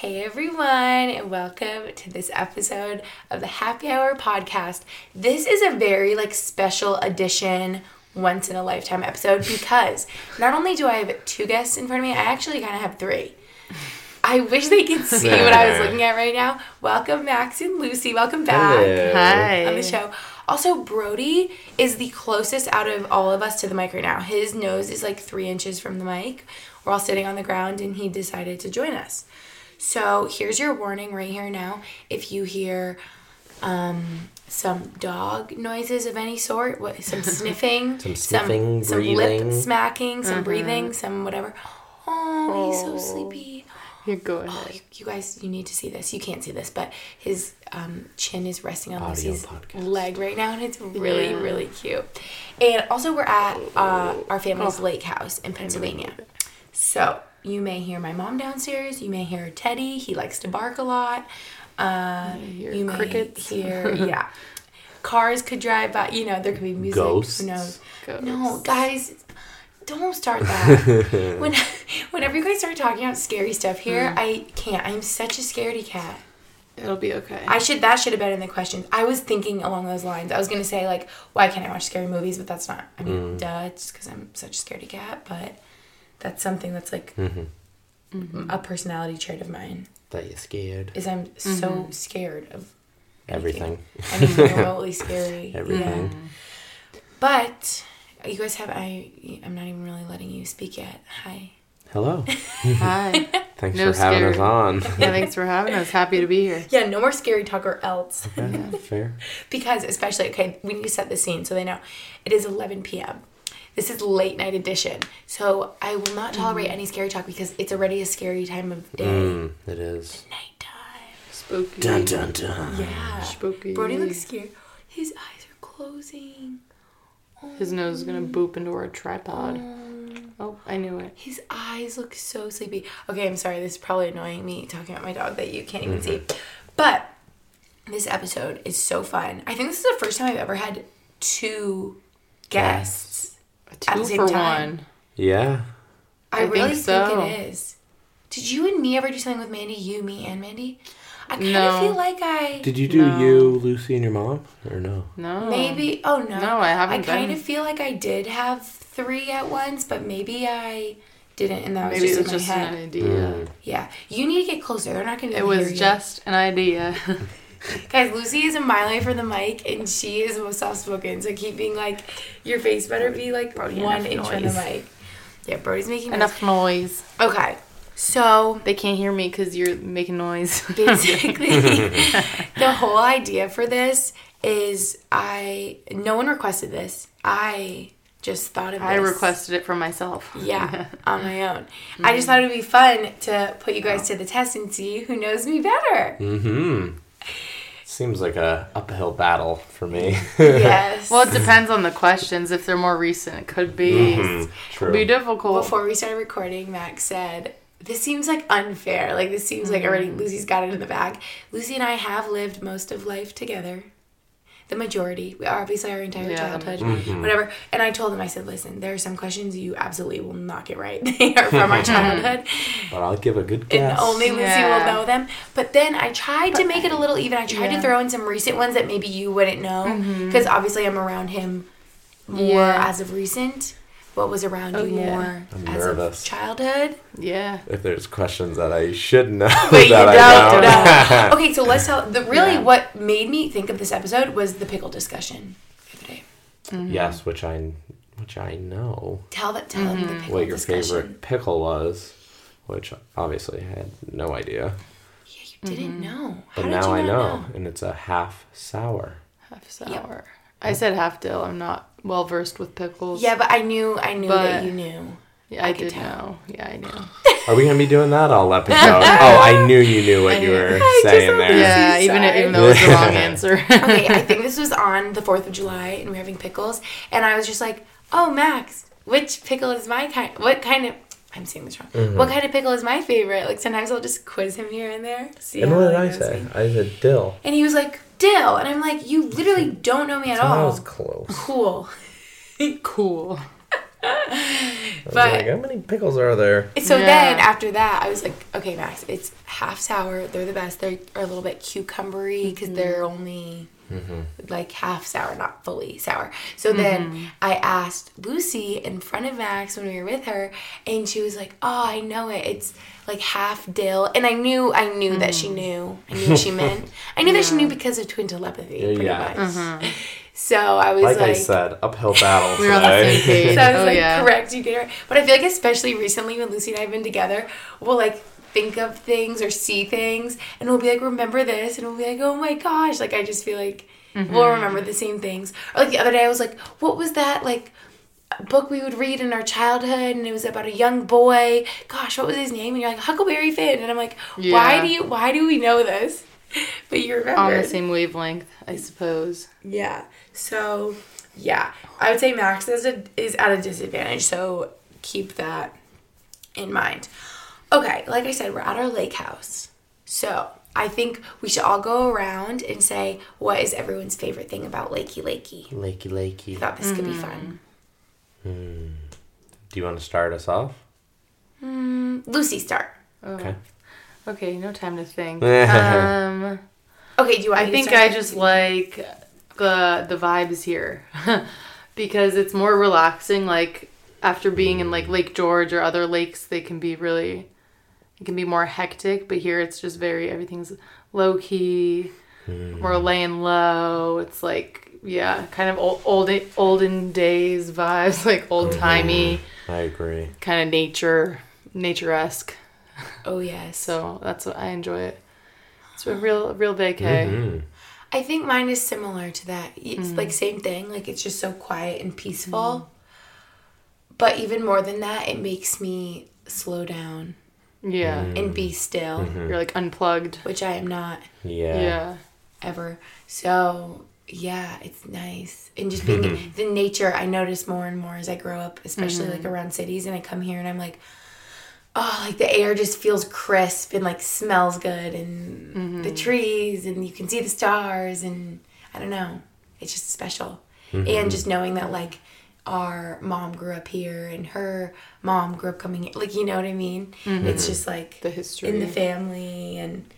Hey everyone, and welcome to this episode of the Happy Hour podcast. This is a very like special edition, once in a lifetime episode because not only do I have two guests in front of me, I actually kind of have three. I wish they could see what I was looking at right now. Welcome Max and Lucy. Welcome back Hello. Hi. on the show. Also, Brody is the closest out of all of us to the mic right now. His nose is like three inches from the mic. We're all sitting on the ground, and he decided to join us. So here's your warning right here now. If you hear um, some dog noises of any sort, what, some sniffing, Some sniffing, some, some lip smacking, some breathing, some whatever. Oh, he's so Oh. sleepy. Here, go Oh, you, you guys, you need to see this. You can't see this, but his um, chin is resting on Audio Lucy's podcast. leg right now, and it's really, Yeah. really cute. And also, we're at uh, our family's lake house in Pennsylvania. So you may hear my mom downstairs. You may hear Teddy. He likes to bark a lot. Uh, hear you may crickets. hear, yeah. Cars could drive by. You know, there could be music. Ghosts. Who knows? Ghosts. No, guys, don't start that. when whenever you guys start talking about scary stuff here, I can't. I'm such a scaredy cat. It'll be okay. I should that should have been in the questions. I was thinking along those lines. I was gonna say like, why can't I watch scary movies? But that's not. I mean, duh, it's because I'm such a scaredy cat. But that's something that's like mm-hmm. Mm-hmm. a personality trait of mine. That you're scared. Is I'm so mm-hmm. scared of Everything. anything remotely scary. Everything. Yeah. But you guys have I. I'm not even really letting you speak yet. Hi. Hello. Hi. Thanks No for having us on. yeah, thanks for having us. Happy to be here. Yeah, no more scary talk or else. Yeah, fair. because especially okay we need to set the scene so they know it is 11 p.m this is late night edition so i will not tolerate any scary talk because it's already a scary time of day. Mm, it is. nighttime Spooky. Dun dun dun. yeah. Spooky. brody looks scared. His eyes are closing. His nose is gonna boop into our tripod. Oh, I knew it. his eyes look so sleepy. Okay i'm sorry. This is probably annoying me talking about my dog that you can't even see. But this episode is so fun. I think this is the first time i've ever had two guests. A At two the same for time. one. Yeah. I, I really think so. think it is. Did you and me ever do something with Mandy? You, me, and Mandy? I kind of No. feel like I Did you do No. you, Lucy, and your mom? Or no? No. maybe. Oh no, No, I haven't I kind of feel like I did have three at once, but maybe I didn't, and that was Maybe just it was in my just head. an idea. Mm. Yeah, you need to get closer. They're not gonna. It was hear you. just an idea. guys. Lucy is a mile away from the mic, and she is the most soft spoken. So keep being like your face better be like Brody, one enough inch from the mic. Yeah, Brody's making. Enough noise. Okay, so They can't hear me because you're making noise. basically the whole idea for this is I no one requested this. I just thought of this. I requested it for myself. Yeah, on my own. I just thought it would be fun to put you guys to the test and see who knows me better. Mm-hmm. Seems like a uphill battle for me. Yes. Well, it depends on the questions. If they're more recent, it could be Mhm, True. be difficult. Before we started recording, Max said, This seems like unfair. Like, this seems like already Lucy's got it in the bag. Lucy and I have lived most of life together. The majority, we obviously our entire Yeah. childhood, mm-hmm. whatever. And I told him, I said, listen, there are some questions you absolutely will not get right. They are from our childhood, but I'll give a good and guess. only Lucy Yeah. will know them. But then I tried to make it a little even. I tried to throw in some recent ones that maybe you wouldn't know, mm-hmm. because obviously I'm around him more Yeah. as of recent. What was around Oh, you yeah. more I'm as nervous. a childhood? Yeah. If there's questions that I should know But that don't I don't. know. okay, so let's tell. The really Yeah. what made me think of this episode was the pickle discussion the other day. Mm-hmm. Yes, which I which I know Tell that. Tell them the mm-hmm. pickle what your discussion. favorite pickle was, which obviously I had no idea. Yeah, you didn't mm-hmm. know. How But did now you I not know, and it's a half sour. Half sour. I said half dill. I'm not well versed with pickles. Yeah, but I knew. I knew that you knew. Yeah, I, could did tell. know. Yeah, I knew. Are we gonna be doing that all episode? oh, I knew you knew what you were I saying hope there. Yeah, even side. even though it was the wrong answer. okay, I think this was on the 4th of July and we were having pickles. And I was just like, oh, Max, which pickle is my kind? What kind of. I'm saying this wrong. Mm-hmm. What kind of pickle is my favorite? Like sometimes I'll just quiz him here and there. See And what did I say? me. I said dill. And he was like, dill. And I'm like, you literally don't know me at all. That was close. Cool. cool. I was But- like, how many pickles are there? So Yeah. then after that, I was like, okay, Max, it's half sour. They're the best. They are a little bit cucumbery because mm-hmm. they're only Mm-hmm. like half sour, not fully sour. So mm-hmm. then I asked Lucy in front of Max when we were with her, and she was like, oh, I know it. It's like half dill. And I knew, I knew that she mm-hmm. knew. I knew she meant. I knew that she knew because of twin telepathy, pretty Yeah. much. So I was Like, like, I said, uphill battle We were on the same page. so I was oh like, yeah. correct, you get her. But I feel like especially recently when Lucy and I have been together, we'll like think of things or see things and we'll be like, remember this? And we'll be like, oh my gosh. Like I just feel like we'll mm-hmm. remember the same things. Or like the other day I was like, what was that like book we would read in our childhood and it was about a young boy. Gosh, what was his name? And you're like, Huckleberry Finn. And I'm like, why do you why do we know this? But you remember. On the same wavelength, I suppose. Yeah. So, yeah, I would say Max is a, is at a disadvantage. So keep that in mind. Okay, like I said, we're at our lake house. So I think we should all go around and say what is everyone's favorite thing about Lakey Lakey. Lakey, lakey. I thought this could be hmm. fun. Hmm. Do you want to start us off? Hmm, Lucy, start. Oh. Okay. Okay, no time to think. um, Okay, do you want? I to think start? I just like the the vibes here because it's more relaxing. Like after being in like Lake George or other lakes, they can be really it can be more hectic. But here, it's just very everything's low key. We're laying low. It's like yeah, kind of old, old olden days vibes, like old timey I agree. kind of nature nature esque. Oh yes. So that's what I enjoy it. It's a real real vacay. Mm-hmm. I think mine is similar to that. It's Mm. like same thing. Like it's just so quiet and peaceful. But even more than that, it makes me slow down Yeah, mm. and be still, mm-hmm. you're like unplugged. which I am not Yeah. Yeah. ever. So yeah, it's nice. And just being in the nature, I notice more and more as I grow up, especially like mm-hmm. around cities. And I come here and I'm like, oh, like the air just feels crisp and like smells good, and the trees, and you can see the stars, and I don't know, it's just special. And just knowing that like our mom grew up here and her mom grew up coming here, like you know what I mean. Mm-hmm. It's just like The history. in the family and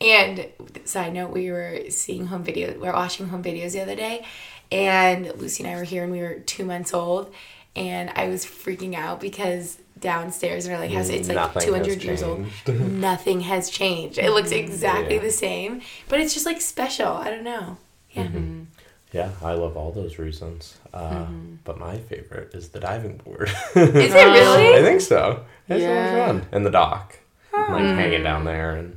and side note, we were seeing home videos. We were watching home videos the other day, and Lucy and I were here, and we were two months old, and I was freaking out because downstairs in our lake house, it's like Nothing two has hundred years old. Nothing has changed. It looks mm-hmm. exactly Yeah. the same, but it's just like special. I don't know. Yeah. Mm-hmm. Yeah, I love all those reasons. Uh, mm-hmm. But my favorite is the diving board. Is it really? I think so. It's Yeah. really fun. And the dock. Like mm. hanging down there and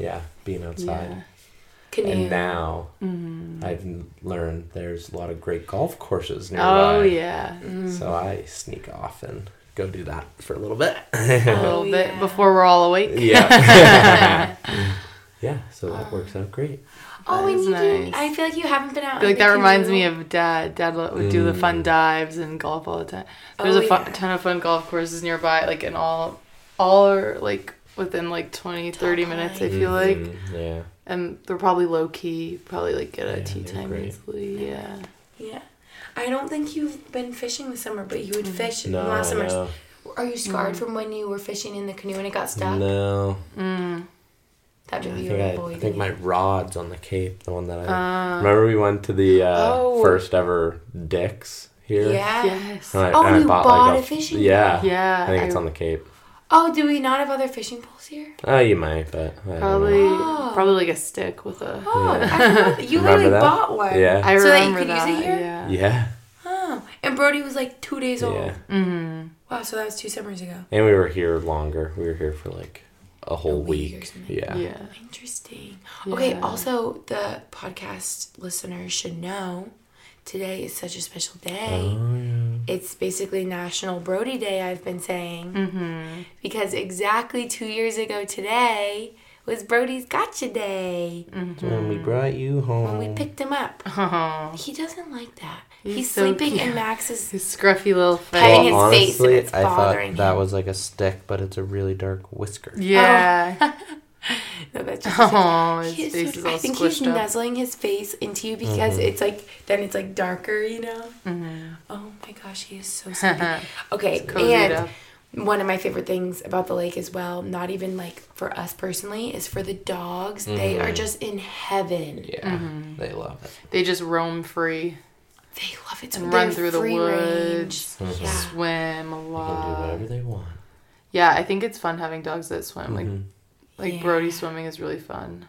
yeah, being outside. Yeah. Canoe. And now mm-hmm. I've learned there's a lot of great golf courses nearby. Oh yeah, mm. So I sneak off and go do that for a little bit. a little bit oh, yeah. before we're all awake. yeah. yeah, so that works out great. Oh, That and is you do. nice. I feel like you haven't been out. I feel like that reminds me of dad. Dad would do the fun mm. dives and golf all the time. Oh, There's Oh, a fun, yeah. ton of fun golf courses nearby, like in all, all are like within like 20, 30 minutes. I feel like, Mm, yeah. and they're probably low key. Probably like get a Yeah, tea time great. easily. Yeah. Yeah. I don't think you've been fishing this summer, but you would mm. fish No, last summer. no. Are you scarred mm. from when you were fishing in the canoe and it got stuck? No. That I maybe you think, I, I think my rod's on the Cape, the one that I Uh, remember. We went to the uh, Oh. first ever Dick's here. Yeah. Yes. And I- Oh, and I you bought, bought like a fishing Yeah. Yeah, I think it's on the Cape. Oh, do we not have other fishing poles here? Oh, you might, but I don't Probably, Oh. probably like a stick with a. Oh, I you Remember literally that? bought one. Yeah. I So that you remember could use that. it here? Yeah. Yeah. Oh, and Brody was like two days old. Yeah. Mm-hmm. Wow, so that was two summers ago. And we were here longer. We were here for like a whole week week. Yeah. Yeah. Interesting. Okay, also the podcast listeners should know today is such a special day. Oh, yeah. It's basically National Brody Day, I've been saying. Mm-hmm. Because exactly two years ago today was Brody's Gotcha Day When we brought you home. when we picked him up. Oh, He doesn't like that. He's He's, so sleeping cute. in Max's. his scruffy little face. Petting his face and honestly, it's I thought bothering that was like a stick, but it's a really dark whisker. Yeah. No, that's just. Oh, his He is face so- is all I think he's up. nuzzling his face into you because Mm-hmm. it's like then it's like darker, you know. Mm-hmm. Oh my gosh, he is so sweet. okay, cozied and up. one of my favorite things about the lake as well, not even like for us personally, is for the dogs. They are just in heaven. Mm-hmm. Yeah, Mm-hmm. they love it. They just roam free They love it. So and run through the free woods, range. Yeah. swim a lot. They can do lot. whatever they want. Yeah, I think it's fun having dogs that swim. Like Mhm. like Yeah. Brody swimming is really fun.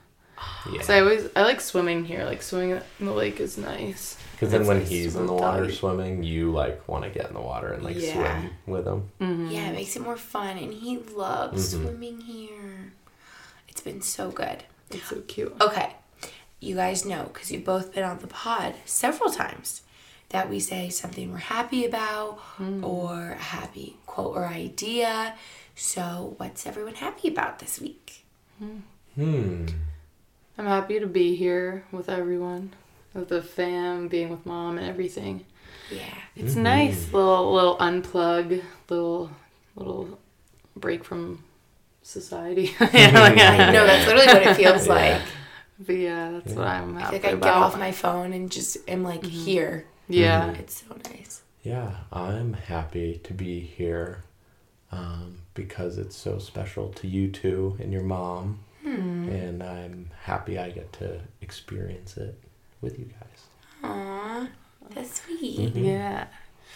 Yeah. So I always I like swimming here. Like swimming in the lake is nice. Because then when nice to he's in the water doggy. swimming, you like want to get in the water and like Yeah. swim with him. Mm-hmm. Yeah, it makes it more fun, and he loves Mhm. swimming here. It's been so good. It's so cute. Okay, you guys know because you've both been on the pod several times that we say something we're happy about hmm. or a happy quote or idea. So, what's everyone happy about this week? Hmm. hmm. I'm happy to be here with everyone, with the fam, being with mom and everything. Yeah. It's mm-hmm. nice, little little unplug, little little break from society. yeah, like, I know that's literally what it feels Yeah. like. But yeah, that's what I'm I happy think I get off my phone and just am like mm-hmm. here. Yeah, It's so nice. Yeah, I'm happy to be here um, because it's so special to you two and your mom. And I'm happy I get to experience it with you guys. Aw, that's sweet. yeah,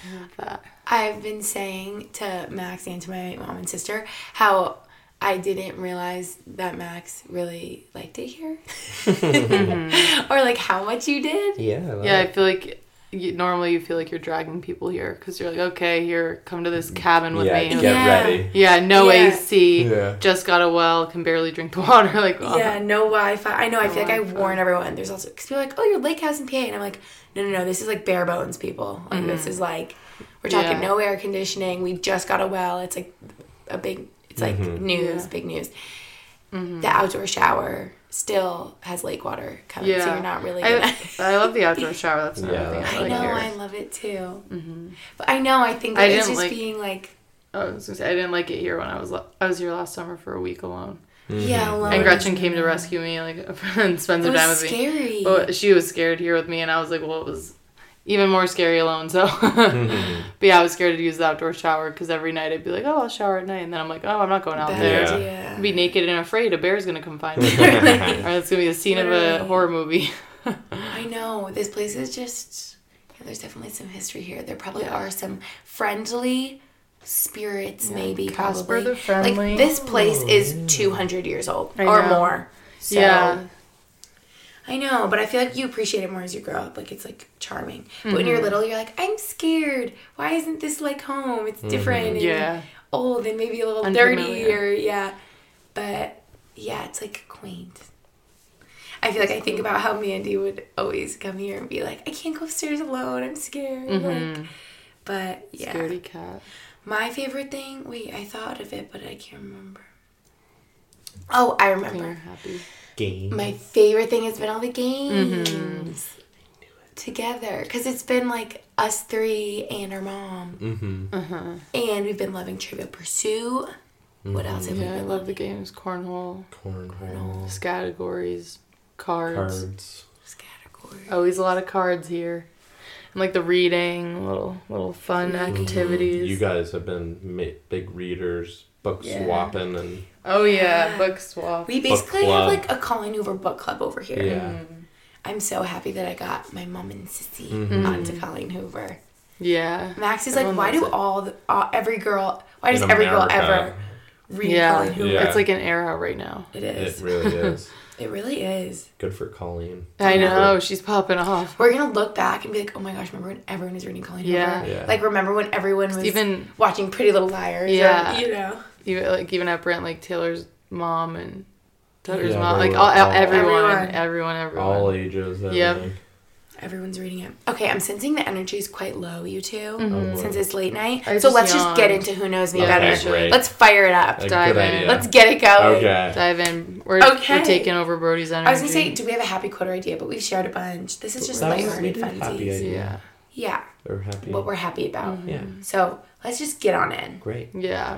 I love that. I've been saying to Max and to my mom and sister how I didn't realize that Max really liked it here. or like how much you did. Yeah. Yeah, I feel like you, normally you feel like you're dragging people here because you're like, okay, here, come to this cabin with yeah, me. get Yeah. ready. Yeah, no Yeah. AC. Yeah. Just got a well, can barely drink the water. Like, oh. Yeah, no Wi-Fi. I know. I feel like I Wi-Fi. warn everyone. There's also because people are like, "Oh, your lake house in PA," and I'm like, "No, no, no. This is like bare bones, people. Like this is like we're talking Mm-hmm. Yeah. no air conditioning. We just got a well. It's like a big. It's like news, Yeah. Mm-hmm. big news. The outdoor shower still has lake water coming, yeah. so you're not really. Gonna... I, I love the outdoor shower. That's another Yeah, thing that's I I like know. here. I love it too. Mm-hmm. But I know. I think I it's didn't just like- being like, oh, I was gonna say I didn't like it here when I was I was here last summer for a week alone, mm-hmm. yeah. Alone and Gretchen came to rescue me like and spend some time was with me. scary. Well, she was scared here with me, and I was like, well, it was even more scary alone. So, mm-hmm. but yeah, I was scared to use the outdoor shower because every night I'd be like, oh, I'll shower at night, and then I'm like, oh, I'm not going out Bad there. Yeah. idea. I'd be naked and afraid a bear's gonna come find me, or it's gonna be the scene of a horror movie. I know. This place is just. Yeah, there's definitely some history here. There probably Yeah. are some friendly spirits, maybe. Casper probably. the Friendly. Like this place is 200 years old I or know. more. So, yeah, I know, but I feel like you appreciate it more as you grow up. Like it's like charming. But when Mm-hmm. you're little, you're like, I'm scared. Why isn't this like home? It's different. And Yeah. Old and maybe a little Unfamiliar. dirty or yeah. But yeah, it's like quaint. I feel like I think about how Mandy would always come here and be like, I can't go upstairs alone. I'm scared. Like, but yeah. Mm-hmm. scaredy cat. My favorite thing, wait, I thought of it, but I can't remember. Oh, I remember. You're happy. Game. My favorite thing has been all the games Mm-hmm. together because it's been like us three and our mom, mm-hmm. and we've been loving Trivia Pursuit. What else have we Yeah, I been love the games. Cornhole, Cornhole. categories, cards. Cards. Category. Always a lot of cards here. And like the reading, little little fun activities. You guys have been ma- big readers, book Yeah. swapping, and oh yeah, book swap. We basically have club. like a Colleen Hoover book club over here. yeah. I'm so happy that I got my mom and sissy Mm-hmm. onto Colleen Hoover. Yeah. Max is like, why do it. all, the, all every girl? Why does In every girl ever read Yeah. Colleen Hoover? Yeah. It's like an era right now. It is. It It is. really is. It really is. Good for Colleen. I know. She's popping off. We're gonna look back and be like, oh my gosh, remember when everyone was reading Colleen Yeah. Hoover? Yeah. Like, remember when everyone was Even- watching Pretty Little Liars? or, Yeah. you know. Even like even at Brent, like Taylor's mom and Taylor's Yeah, mom, they like all, all- everyone, Everyone. everyone, everyone, All ages. Yep. Everyone's reading it. Okay, I'm sensing the energy is quite low, you 2 Mhm. since it's late night. I so just let's just get into who knows me Yeah, better. great. Let's fire it up. A Dive in. idea. Let's get it going. Okay. Dive in. We're, Okay. we're taking over Brody's energy. I was gonna say, do we have a happy quote or idea? But we've shared a bunch. This is just That was- we lighthearted did happy funsies. idea. yeah, Yeah, We're happy. what we're happy about. yeah. So let's just get on in. Great. yeah.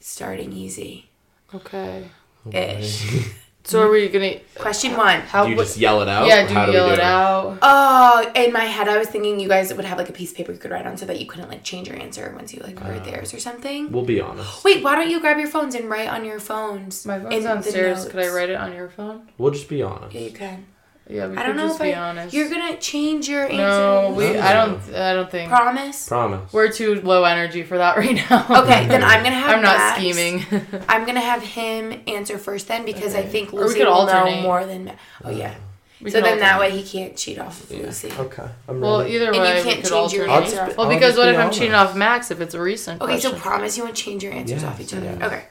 Starting easy. Okay. Ish. So are we gonna? Question one. How? Do you just yell it out? yeah. Do you yell do it out? Oh, in my head, I was thinking you guys would have like a piece of paper you could write on so that you couldn't like change your answer once you like wrote ah. theirs or something. We'll be honest. Wait, why don't you grab your phones and write on your phones? My in phone's the downstairs. Could I write it on your phone? We'll just be honest. Yeah, you can. Yeah, we I don't know just if be I. honest. You're gonna change your answer. No, we. I don't. I don't think. promise. Promise. We're too low energy for that right now. Okay, then I'm gonna have. I'm not Max- scheming. I'm gonna have him answer first then because I think we Lucy could will know more than. Ma- Oh uh, yeah. We so could then that way he can't cheat off of Lucy. Okay. I'm Well, ready. either And you way, can't could change your answer. Just- Well, because what be if I'm cheating off Max if it's a recent Okay, so promise you won't change your answers Yes, off each other. yes. Okay.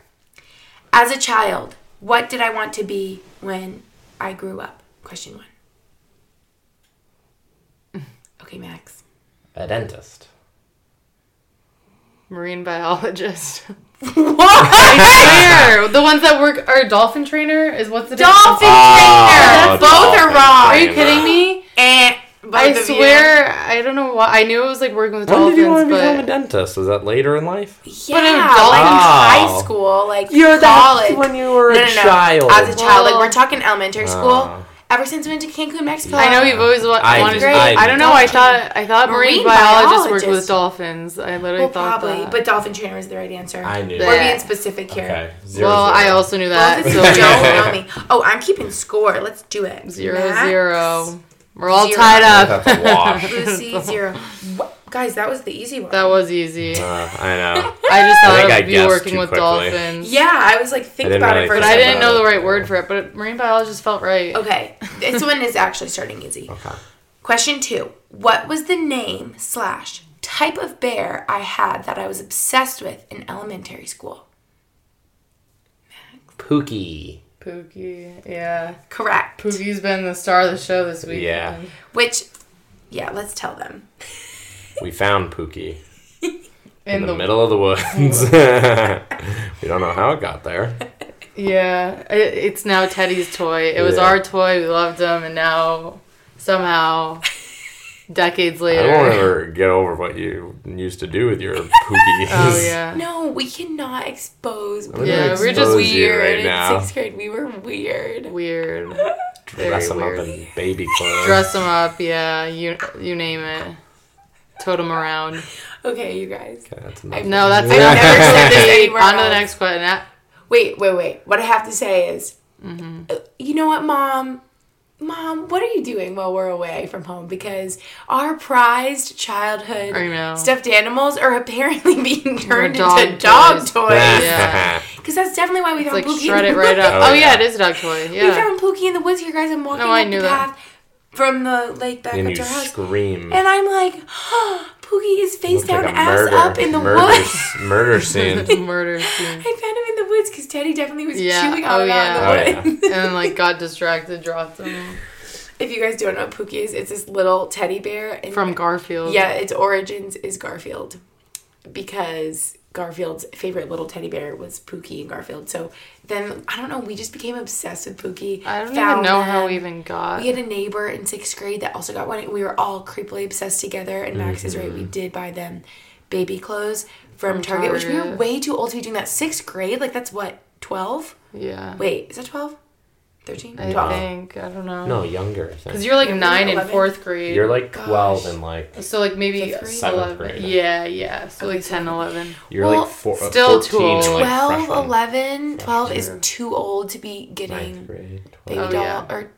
As a child, what did I want to be when I grew up? Question one. Okay, Max. A dentist. Marine biologist. What? Where? The ones that work are dolphin trainer is what's the Dolphin Oh, trainer. Both are dolphin wrong. Are you kidding me? And both I of you. swear, I don't know why. I knew it was like working with When dolphins, did you want to become a dentist? Was that later in life? Yeah, But in like dolphin- in high Oh. school, like You're college. when you were no, a no, no. child. As a child, like we're talking elementary ah. school. Oh. Ever since we went to Cancun, Mexico. I know you've always wa- I- wanted. to I- I, don't know. I thought I thought marine, Marine biologists worked with dolphins. I literally Well, thought probably, that. but dolphin trainer is the right answer. I knew. We're being specific here. Okay. Zero, well, zero. I also knew that. Both So don't know me. Oh, I'm keeping score. Let's do it. zero Max, zero. We're all Zero. tied up. think that's a wash. Lucy zero. What? Guys, that was the easy one. That was easy. Uh, I know. I just I thought think I of you guessed working with quickly. dolphins. yeah, I was like, think about really it for a But I didn't know the about it. right word for it. But marine biologist felt right. Okay, this one is actually starting easy. Okay. Question two: What was the name slash type of bear I had that I was obsessed with in elementary school? Pookie. Pookie. Yeah. Correct. Pookie's been the star of the show this week. Yeah. Which, yeah, let's tell them. We found Pookie in, In the, the, middle of the woods. we don't know how it got there. Yeah. It, it's now Teddy's toy. It was Yeah. our toy. We loved him, and now somehow, decades I later. don't ever get over what you used to do with your Pookies. Oh yeah. No, we cannot expose. I'm gonna Yeah, we're just weird. right in sixth grade, we were weird. Weird. Dress them weird. up in baby clothes. Dress him up. Yeah. You you name it. Tote him around. Okay, you guys. Okay, that's enough. No, that's I've never said this anywhere On to the else. next question. That- Wait, wait, wait. What I have to say is, Mm-hmm. uh, you know what, mom? Mom, what are you doing while we're away from home? Because our prized childhood stuffed animals are apparently being turned dog into dog toys. toys. Yeah. Because that's definitely why we found Like Pookie. shred it right up. Oh, Oh, yeah, yeah. it is a dog toy. Yeah. We found Pookie in the woods here, guys. I'm walking No, I up knew the that. Path from the lake back and up you to our house. scream. And I'm like, oh, Pookie is face down, like ass murder, up in the murder, woods. s- murder scene. Murder scene. I found him in the woods because Teddy definitely was Yeah, chewing on oh, him out Oh, in yeah. the woods. and like got distracted, dropped him if you guys don't know what Pookie is, it's this little teddy bear. And from Garfield. Yeah, its origins is Garfield because Garfield's favorite little teddy bear was Pookie and Garfield. So then I don't know, we just became obsessed with Pookie. I don't even know how we even got. We had a neighbor in sixth grade that also got one. We were all creepily obsessed together, and Max is right. We mm-hmm. did buy them baby clothes from, From Target, which we were way too old to be doing that. Sixth grade, like that's what twelve? yeah. Wait, is that twelve? Thirteen? I Twelve. think I don't know. No, younger. Because you're like You're nine in 11. fourth grade. You're like Gosh. 12 and like so like maybe Fifth grade? Seventh 11. grade. Yeah, yeah. So like 10, 11. you're Well, like four, uh, still 14 too old. and like 12, freshman. 11, 12 is Freshman. too old to be Ninth getting grade. baby 12. Oh, doll yeah. or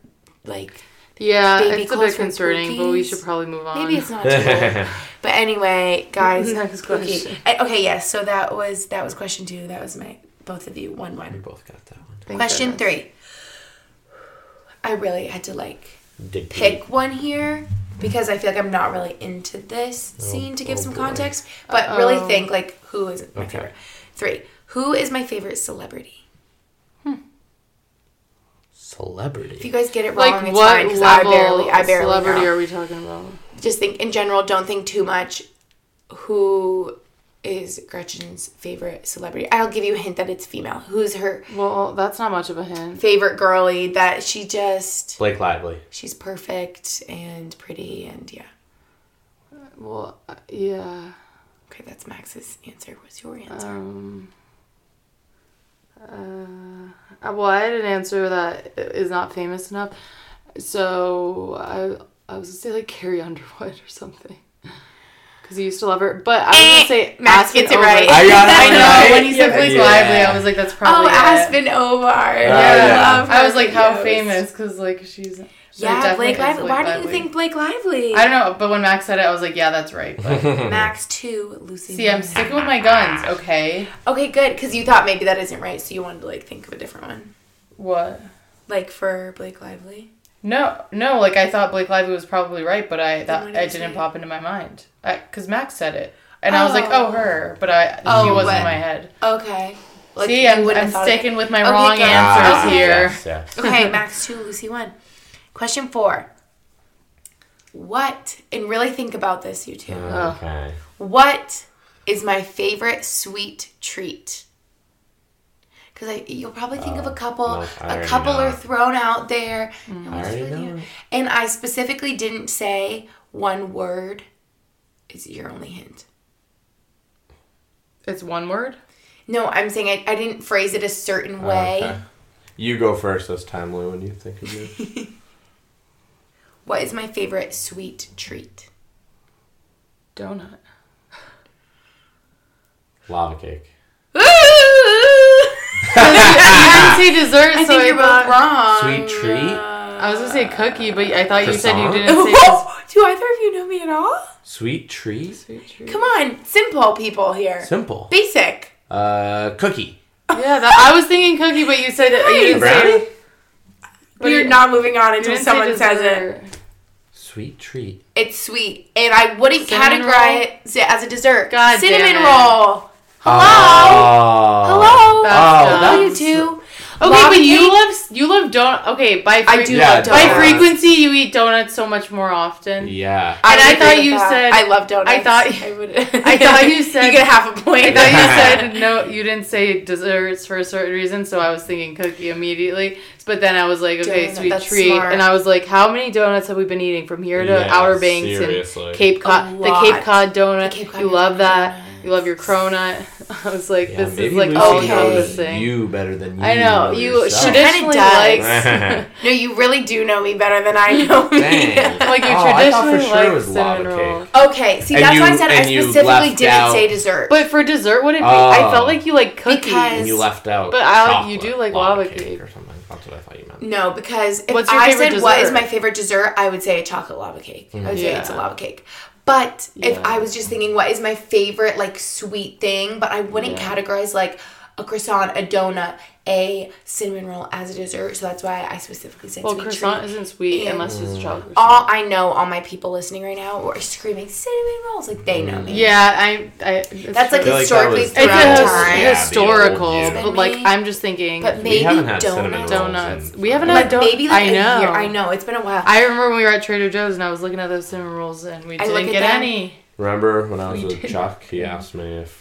like Yeah, Baby it's a clothes bit for concerning, but we cookies. should probably move on. maybe it's not too old. But anyway, guys. Next okay. question. Uh, Okay, yes. So that was that was question two. That was my both of you one We one. both got that one. Thank Question goodness. three. I really had to like Dig pick one here because I feel like I'm not really into this oh, scene to give oh some boy. context, but really Uh-oh. think like who is my Okay. favorite. Three. Who is my favorite celebrity? Hmm. Celebrity. If you guys get it wrong, Like it's what fine because level I barely, I barely celebrity know. are we talking about? Just think in general. Don't think too much. Who is Gretchen's favorite celebrity? I'll give you a hint that it's female. Who's her Well, that's not much of a hint. favorite girly? That she just Blake Lively. she's perfect and pretty and yeah. Well, uh, yeah. Okay, that's Max's answer. What's your answer? Um. Uh, uh, well, I had an answer that is not famous enough, so I I was gonna say like Carrie Underwood or something, because he used to love her. But I was Eh, gonna say Max Aspyn gets it Ovard. right. I got it I know right. when he said Blake Yeah. Lively, I was like, that's oh, probably it. Aspyn Ovard. yeah. I love I was like, how videos. famous? Because like she's Yeah, definitely Blake Lively. Blake Why do you think Blake Lively? I don't know, but when Max said it, I was like, yeah, that's right. Max two, Lucy. see, I'm sticking with my guns. Okay. Okay, good, because you thought maybe that isn't right, so you wanted to like think of a different one, What? like for Blake Lively. No, no. Like I thought Blake Lively was probably right, but I Then that did it didn't say? pop into my mind because Max said it, and I was like, Oh. oh, her, but I Oh, he wasn't in my head. Okay. Like, See, I'm, I'm have it. sticking with my Okay, wrong good. answers Ah, here. Yes, yes. Okay, Max two, Lucy one. Question four. What and really think about this, you two. Okay. What is my favorite sweet treat? Because you'll probably think of a oh, couple. no, I a already couple know. are thrown out there. Mm. and I already really- know. And I specifically didn't say one word. Is your only hint? It's one word. No, I'm saying I, I didn't phrase it a certain oh, way. Okay. You go first this time, Lou, when you think of yours. What is my favorite sweet treat? Donut. Lava cake. you didn't say dessert, I so think you're thought, both wrong. Sweet treat? I was gonna say cookie, but I thought you said you didn't say. des- Do either of you know me at all? Sweet treat? Sweet treat. Come on, simple people here. Simple. Basic. Uh, cookie. Yeah, that, I was thinking cookie, but you said it. You didn't Brownie? say. But We're not moving on until didn't say someone says it. Sweet treat. It's sweet, and I wouldn't Cinnamon categorize it as a dessert. God damn Cinnamon it. roll. Hello. Oh. Hello. That's ah, Oh, Hello, you that's- two. Okay, Lava but you cake? love you love donut. Okay, by I do Yeah, love by frequency you eat donuts so much more often. Yeah. I And I would thought you that. said- I love donuts. I thought- I would. I thought you said- you get half a point. I thought you said no. You didn't say desserts for a certain reason, so I was thinking cookie immediately. But then I was like, okay, Donut, sweet treat, smart. and I was like, how many donuts have we been eating from here to Yeah, Outer Banks seriously. and Cape Cod? The. Cape Cod donut. Cape Cod you love that. Donuts. You love your cronut. I was like, Yeah, this is like Lucy okay. encompassing. you better than you I know know you yourself. traditionally does. like no, you really do know me better than I know me. Dang. like you Oh, I for traditionally sure it like was lava cinnamon roll. cake. Okay, see And that's why I said I specifically didn't out- say dessert. But for dessert, would it be? I Oh. felt like you like cookie. Because- And you left out. But I- you do like lava lava cake, cake. or something. That's what I thought you meant. no, because if I favorite said what is my favorite dessert, I would say a chocolate lava cake. I would say it's a mm-hmm. lava cake. But if I was just thinking what is my favorite like sweet thing, but I wouldn't Yeah. categorize like a croissant, a donut, a cinnamon roll as a dessert. So that's why I specifically said Well, sweet croissant treat. isn't sweet And- unless it's a chocolate. All I know, all my people listening right now are screaming cinnamon rolls like they know mm. me. Yeah, I. I That's like true. feel like that historically was- it's throughout a time. Yeah, historical, the old but like I'm just thinking. But maybe we haven't had cinnamon donuts. rolls Donuts. We haven't Like had don- maybe like I a know. year. I know it's been a while. I remember when we were at Trader Joe's and I was looking at those cinnamon rolls and we I didn't get them. any. Remember when I was We with did. Chuck? He asked me if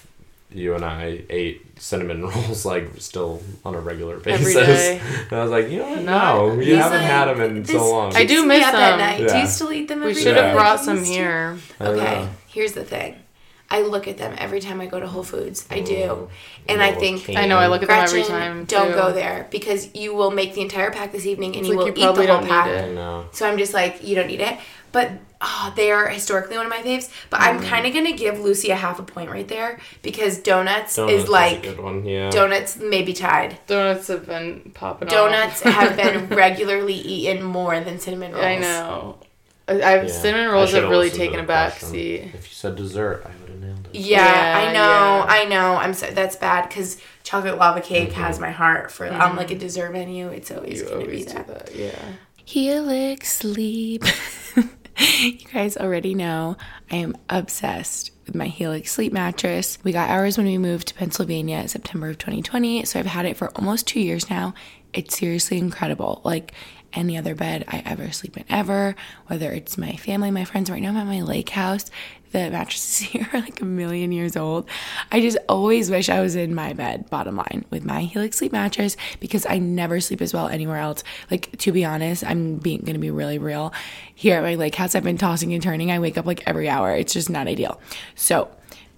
you and I ate cinnamon rolls like still on a regular basis. Every day. And I was like, you know what? Not- No, you haven't like, had them in so long. I do keeps me miss up at them. night. Do Yeah. you still eat them We every should have brought some here. Okay, here's the thing. I look at them every time I go to Whole Foods. I do. And I think can. I know, I look at them every Gretchen, time. don't go there because you will make the entire pack this evening and It's you like will you eat the whole pack. it. So I'm just like, you don't need it. But oh, they are historically one of my faves. But Mm. I'm kind of gonna give Lucy a half a point right there because donuts, Donuts is like a good one. Yeah. donuts maybe tied. Donuts have been popping off. Donuts have been regularly eaten more than cinnamon rolls. I know. I, I Yeah. cinnamon rolls have should've really taken a back seat. If you said dessert, I would have nailed it. Yeah, Yeah, I know, yeah. I know. I'm so that's bad because chocolate lava cake mm-hmm. has my heart for on mm-hmm. like a dessert menu. It's always You gonna be always do that. that, yeah. Helix sleep. you guys already know I am obsessed with my Helix sleep mattress. We got ours when we moved to Pennsylvania in September of 2020, so I've had it for almost two years now. It's seriously incredible. Like any other bed I ever sleep in ever, whether it's my family, my friends. Right now I'm at my lake house. The mattresses here are like a million years old. I just always wish I was in my bed, bottom line, with my Helix sleep mattress because I never sleep as well anywhere else. Like, to be honest, I'm being gonna be really real. Here at my lake house, I've been tossing and turning. I wake up like every hour. It's just not ideal. So,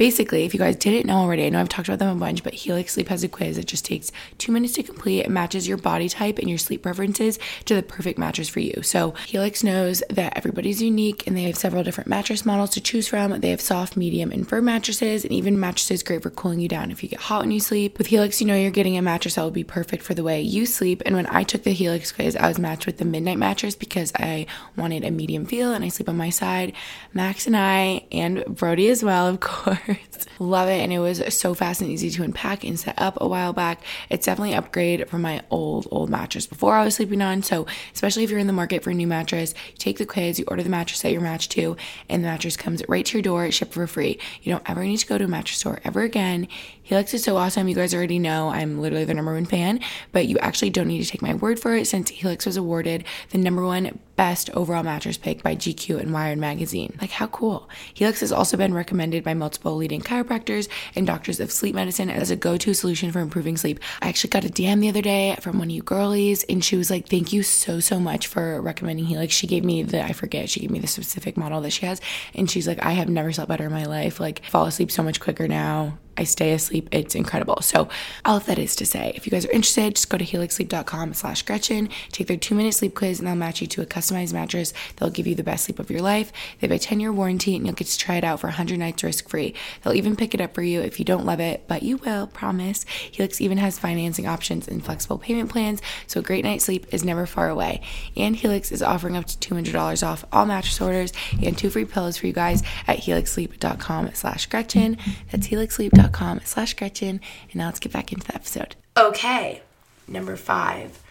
Basically, if you guys didn't know already, I know I've talked about them a bunch, but Helix Sleep has a quiz. It just takes two minutes to complete. It matches your body type and your sleep preferences to the perfect mattress for you. So, Helix knows that everybody's unique and they have several different mattress models to choose from. They have soft, medium, and firm mattresses, and even mattresses great for cooling you down if you get hot when you sleep. With Helix, you know you're getting a mattress that will be perfect for the way you sleep. And when I took the Helix quiz, I was matched with the Midnight mattress because I wanted a medium feel and I sleep on my side. Max and I, and Brody as well, of course, love it. And it was so fast and easy to unpack and set up a while back. It's definitely an upgrade from my old, old mattress before I was sleeping on. So, especially if you're in the market for a new mattress, you take the quiz, you order the mattress that you're matched to, and the mattress comes right to your door, shipped for free. You don't ever need to go to a mattress store ever again. Helix is so awesome. You guys already know I'm literally the number one fan, but you actually don't need to take my word for it since Helix was awarded the number one best overall mattress pick by GQ and Wired magazine. Like, how cool! Helix has also been recommended by multiple leading chiropractors and doctors of sleep medicine as a go to solution for improving sleep. I actually got a DM the other day from one of you girlies, and she was like, Thank you so, so much for recommending Helix. She gave me the, I forget, she gave me the specific model that she has, and she's like, I have never slept better in my life. Like, fall asleep so much quicker now. I stay asleep. It's incredible. So all of that is to say, if you guys are interested, just go to helixsleep.com slash Gretchen, take their two minute sleep quiz, and they'll match you to a customized mattress. They'll give you the best sleep of your life. They have a 10 year warranty and you'll get to try it out for 100 nights risk free. They'll even pick it up for you if you don't love it, but you will, promise. Helix even has financing options and flexible payment plans, so a great night's sleep is never far away. And Helix is offering up to $200 off all mattress orders and two free pillows for you guys at helixsleep.com slash Gretchen. That's helixsleep.com slash Gretchen. And now let's get back into the episode. Okay, number five.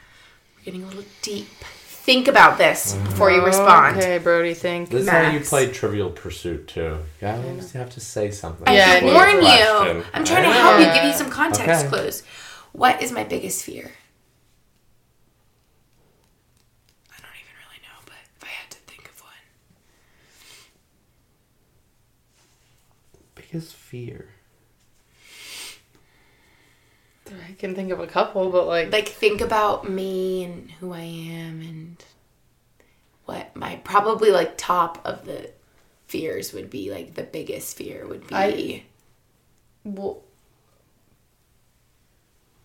We're getting a little deep. Think about this before you respond. Okay, Brody, think. This is how you Max. play Trivial Pursuit too. You always have to say something. I Yeah, should I warn need question. you. I'm trying to help you, give you some context Okay. clues. What is my biggest fear? I don't even really know, but if I had to think of one. Biggest fear. I can think of a couple, but like, Like think about me and who I am and what my probably like top of the fears would be like the biggest fear would be I- well,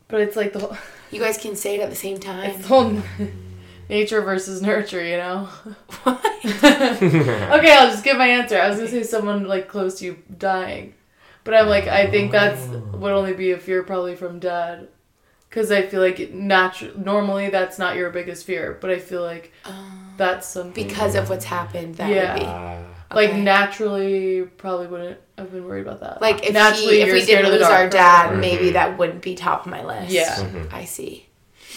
but it's like the whole, you guys can say it at the same time. it's the whole nature versus nurture, you know. okay, I'll just give my answer. I was gonna say someone like close to you dying, but I'm like, I think that's would only be a fear probably from dad, because I feel like natural. Normally, that's not your biggest fear, but I feel like that's something because of what's happened that Yeah. would be. Uh, like Okay. naturally probably wouldn't have been worried about that. Like if naturally he, if you're we scared didn't of the lose our dark. dad, maybe that wouldn't be top of my list. Yeah. I see.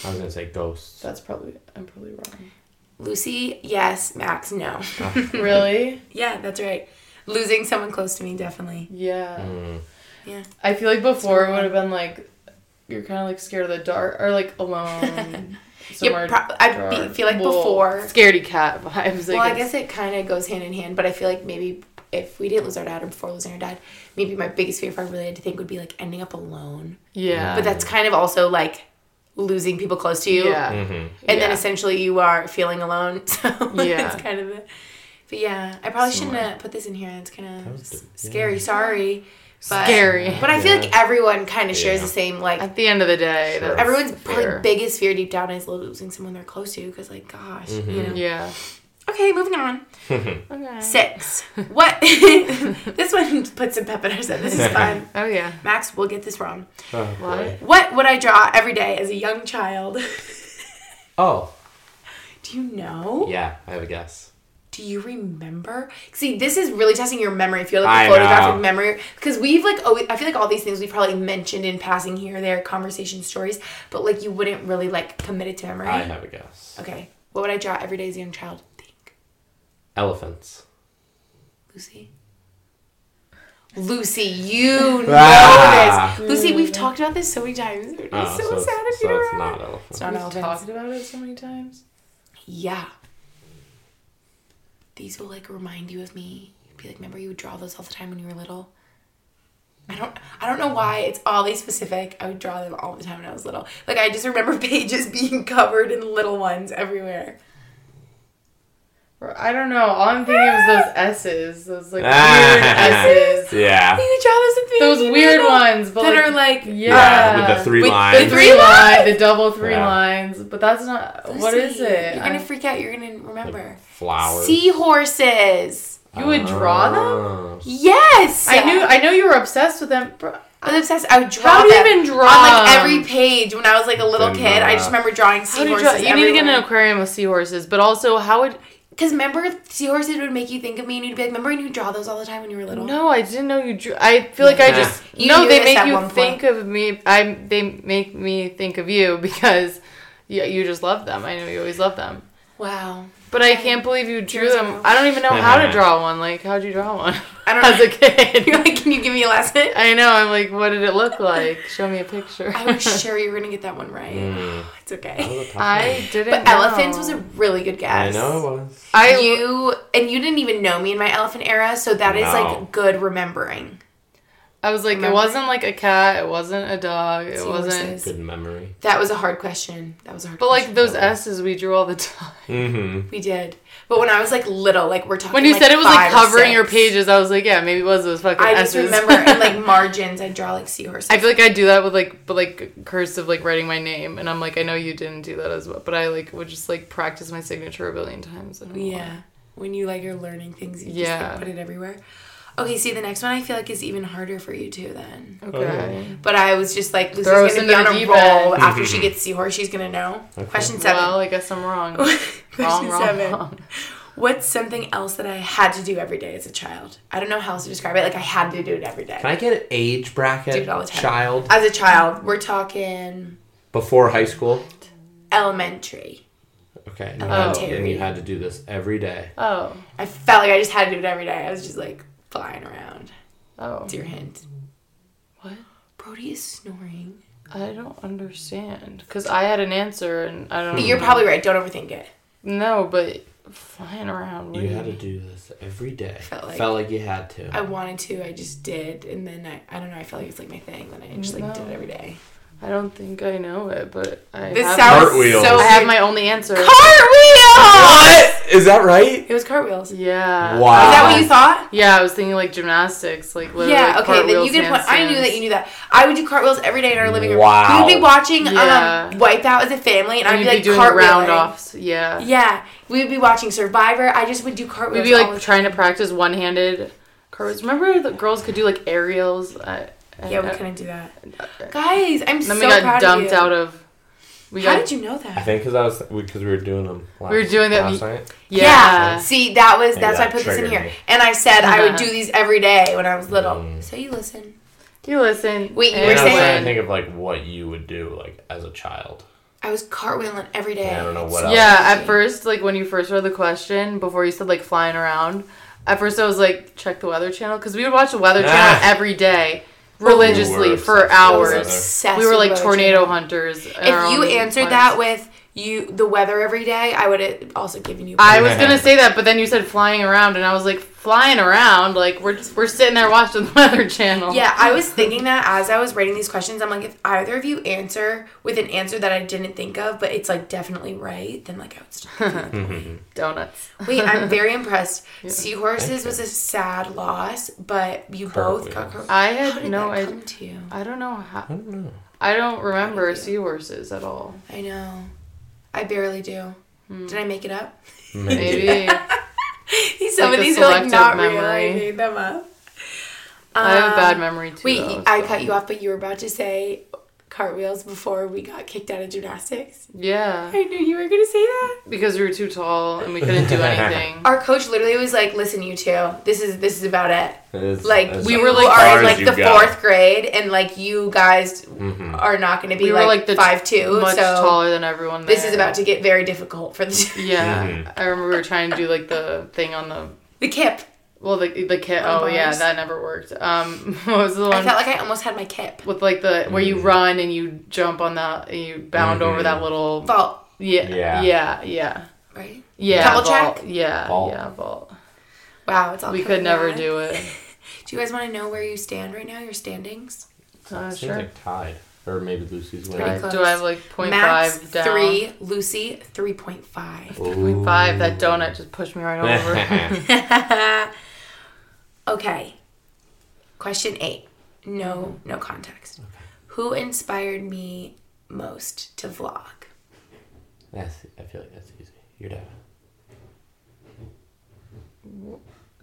I was gonna say ghosts. That's probably I'm probably wrong. Lucy, yes. Max, no. really? yeah, that's right. Losing someone close to me, definitely. Yeah. Mm. Yeah. I feel like before it would have been like you're kind of like scared of the dark or like alone. somewhere pro- I'd be- dark. feel like Well, before- scaredy cat vibes. Well, I guess it kind of goes hand in hand, but I feel like maybe if we didn't lose our dad or before losing our dad, maybe my biggest fear if I really had to think would be like ending up alone. Yeah. But that's kind of also like losing people close to you. yeah. Mm-hmm. And then essentially you are feeling alone. So Yeah. it's kind of a, but yeah, I probably shouldn't have put this in here. It's kind of was s- the- scary. Sorry. But, Scary. But I feel Yeah. like everyone kind of shares Yeah. the same like At the end of the day, Sure. everyone's fair. probably biggest fear deep down is losing someone they're close to because like gosh, Mm-hmm. you know. Yeah. Okay, moving on. Okay. Six. What? this one puts some pep in our step. This is fun. Oh yeah. Max, we'll get this wrong. Oh, What? What would I draw every day as a young child? Oh, Do you know? yeah, I have a guess. Do you remember? See, this is really testing your memory. If you're like I a photographic know. memory, because we've like always, I feel like all these things we've probably mentioned in passing here, or there, conversation stories, but like you wouldn't really like commit it to memory. I have a guess. Okay, what would I draw every day as a young child? Think, Elephants. Lucy. Lucy, you know Ah. this. Lucy, we've talked about this so many times. It's Oh, so, so, it's, sad if so you it's don't not elephants. It's not We've elephants. talked about it so many times. Yeah. These will like remind you of me. Be like, remember you would draw those all the time when you were little? I don't I don't know why it's all oddly specific. I would draw them all the time when I was little. Like I just remember pages being covered in little ones everywhere. I don't know. All I'm thinking of is those S's. Those like weird S's. Yeah. You would draw those at the Those weird of ones, but that like, are like yeah, Yeah, with the three With- lines. the three Three line, lines? the double three Yeah. lines. But that's not. what is Lucy, it? You're gonna I- freak out. You're gonna remember. Flowers. Seahorses. you would draw oh. them? Oh. Yes. I knew. I know you were obsessed with them. I was obsessed. I would draw How do you them even draw on like every page when I was like a little kid. I just remember drawing How do you seahorses. draw? You need to get an aquarium with seahorses, but also how would? Because remember, seahorses would make you think of me, and you'd be like, "Remember when you draw those all the time when you were little?" No, I didn't know you drew. I feel like I just You no. They make you one point. think of me. I they make me think of you because you, you just love them. I know you always love them. Wow. But I can't believe you drew Here's them. I don't even know how to draw one. Like, how'd you draw one? I don't As know. a kid. You're like, "Can you give me a lesson?" I know. I'm like, what did it look like? Show me a picture. I was sure you were gonna get that one right. Mm. It's okay. was a tough I didn't. But know. elephants was a really good guess. I know it was. I you and you didn't even know me in my elephant era, so that is No. like good remembering. I was like, Remember? it wasn't like a cat. It wasn't a dog. It wasn't. Seahorses. Good memory. That was a hard question. That was a hard. But like question. those S's we drew all the time. Mm-hmm. we did. But when I was like little, like we're talking. When you like, said it was like covering your pages, I was like, yeah, maybe it was those fucking I just S's. remember in like margins, I draw like seahorses. I feel like I do that with like, but like cursive, like writing my name, and I'm like, I know you didn't do that as well, but I like would just like practice my signature a billion times. I why. Yeah. When you like you're learning things, you just like, put it everywhere. Okay, see the next one I feel like is even harder for you too then. Okay. Oh. But I was just like Lucy's Throw gonna be into on a deep roll end. after she gets seahorse, she's gonna know. Question seven. Well, I guess I'm wrong. Question wrong, wrong, seven. wrong. What's something else that I had to do every day as a child? I don't know how else to describe it. Like I had to do it every day. Can I get an age bracket? Do it all the time. Child As a child, we're talking before high school. elementary. Okay. And, you Oh. had, and you had to do this every day. Oh, I felt like I just had to do it every day. I was just like flying around. oh. It's your hint. What? Brody is snoring. I don't understand because I had an answer and I don't. You're probably right. Don't overthink it. no, but flying around. what You had to do this every day. Felt like- Felt like you had to. I wanted to. I just did, and then I, I don't know. I felt like it's like my thing. Then I just like did it every day. I don't think I know it, but I This have, sounds Cartwheels. so. I have my only answer. cartwheel. What? Is that right? It was cartwheels. Yeah. Wow. Is that what you thought? Yeah, I was thinking like gymnastics, like literally. Yeah. Okay. Then you cartwheels, can put. I knew that you knew that. I would do cartwheels every day in our living room. Wow. We would be watching Yeah. um, Wipeout as a family, and, And I'd you'd be like be doing cartwheeling. round offs. Yeah. Yeah. We would be watching Survivor. I just would do cartwheels. We'd be like the trying to practice one handed cartwheels. Remember the girls could do like aerials? I, I- Yeah, we couldn't do that. Guys, I'm so proud Then so we got dumped out of. We How got, did you know that? I think because I was because we were doing them. Last, We were doing that- last night. Yeah. See, that was Maybe that's why I put this in here. me. And I said I would Uh-huh. do these every day when I was little. Mm. So you listen. You listen. Wait, you and were And I was trying to think of like what you would do like as a child. I was cartwheeling every day. I don't know what else. Yeah, at first, like when you first read the question, before you said like flying around, at first I was like, check the Weather Channel because we would watch the Weather Channel every day, We were religiously obsessed for hours. We were like tornado hunters. If you own answered that with you the weather every day, I would have also given you. I was gonna say that, but then you said flying around, and I was like, flying around? Like we're just, we're sitting there watching the Weather Channel. Yeah, I was thinking that as I was writing these questions. I'm like, if either of you answer with an answer that I didn't think of, but it's like definitely right, then like I would still. donuts. Wait, I'm very impressed. Seahorses was a sad loss, but you both got. Cartwheels. I How had did no idea. come? I don't know how. I don't know. I don't remember Proud seahorses at all. I know. I barely do. Hmm. Did I make it up? Maybe Some Like of these are like selective not real. I made them up. I have a bad Um, memory too. Wait, though, I so. cut you off, but you were about to say cartwheels before we got kicked out of gymnastics? Yeah. I knew you were gonna say that. Because we were too tall and we couldn't do anything. Our coach literally was like, "Listen, you two, this is this is about it. It is- Like it's we We were were, like, are in like the go. fourth grade, and like you guys Mm-hmm. are not going to be we were like, like the five two. much so taller than everyone. There. this is about to get very difficult for the Yeah, Mm-hmm. I remember we were trying to do like the thing on the the kip. Well the the kip. On Oh yeah, that never worked. Um, what was the I felt like I almost had my kip. with like the where Mm. you run and you jump on that and you bound over that little Vault, yeah Mm-hmm. Yeah. yeah yeah right? yeah Double vault. check? yeah Vault. yeah vault. Wow, it's all We could never back. do it. Do you guys want to know where you stand right now? Your standings? Uh, Seems sure. like tied. Or maybe Lucy's Do winning. Do I have like point Max five down? three, Lucy three point five. Three point five. That donut just pushed me right over. Okay. Question eight. No, no context. Who inspired me most to vlog? That's, I feel like that's easy. Your dad.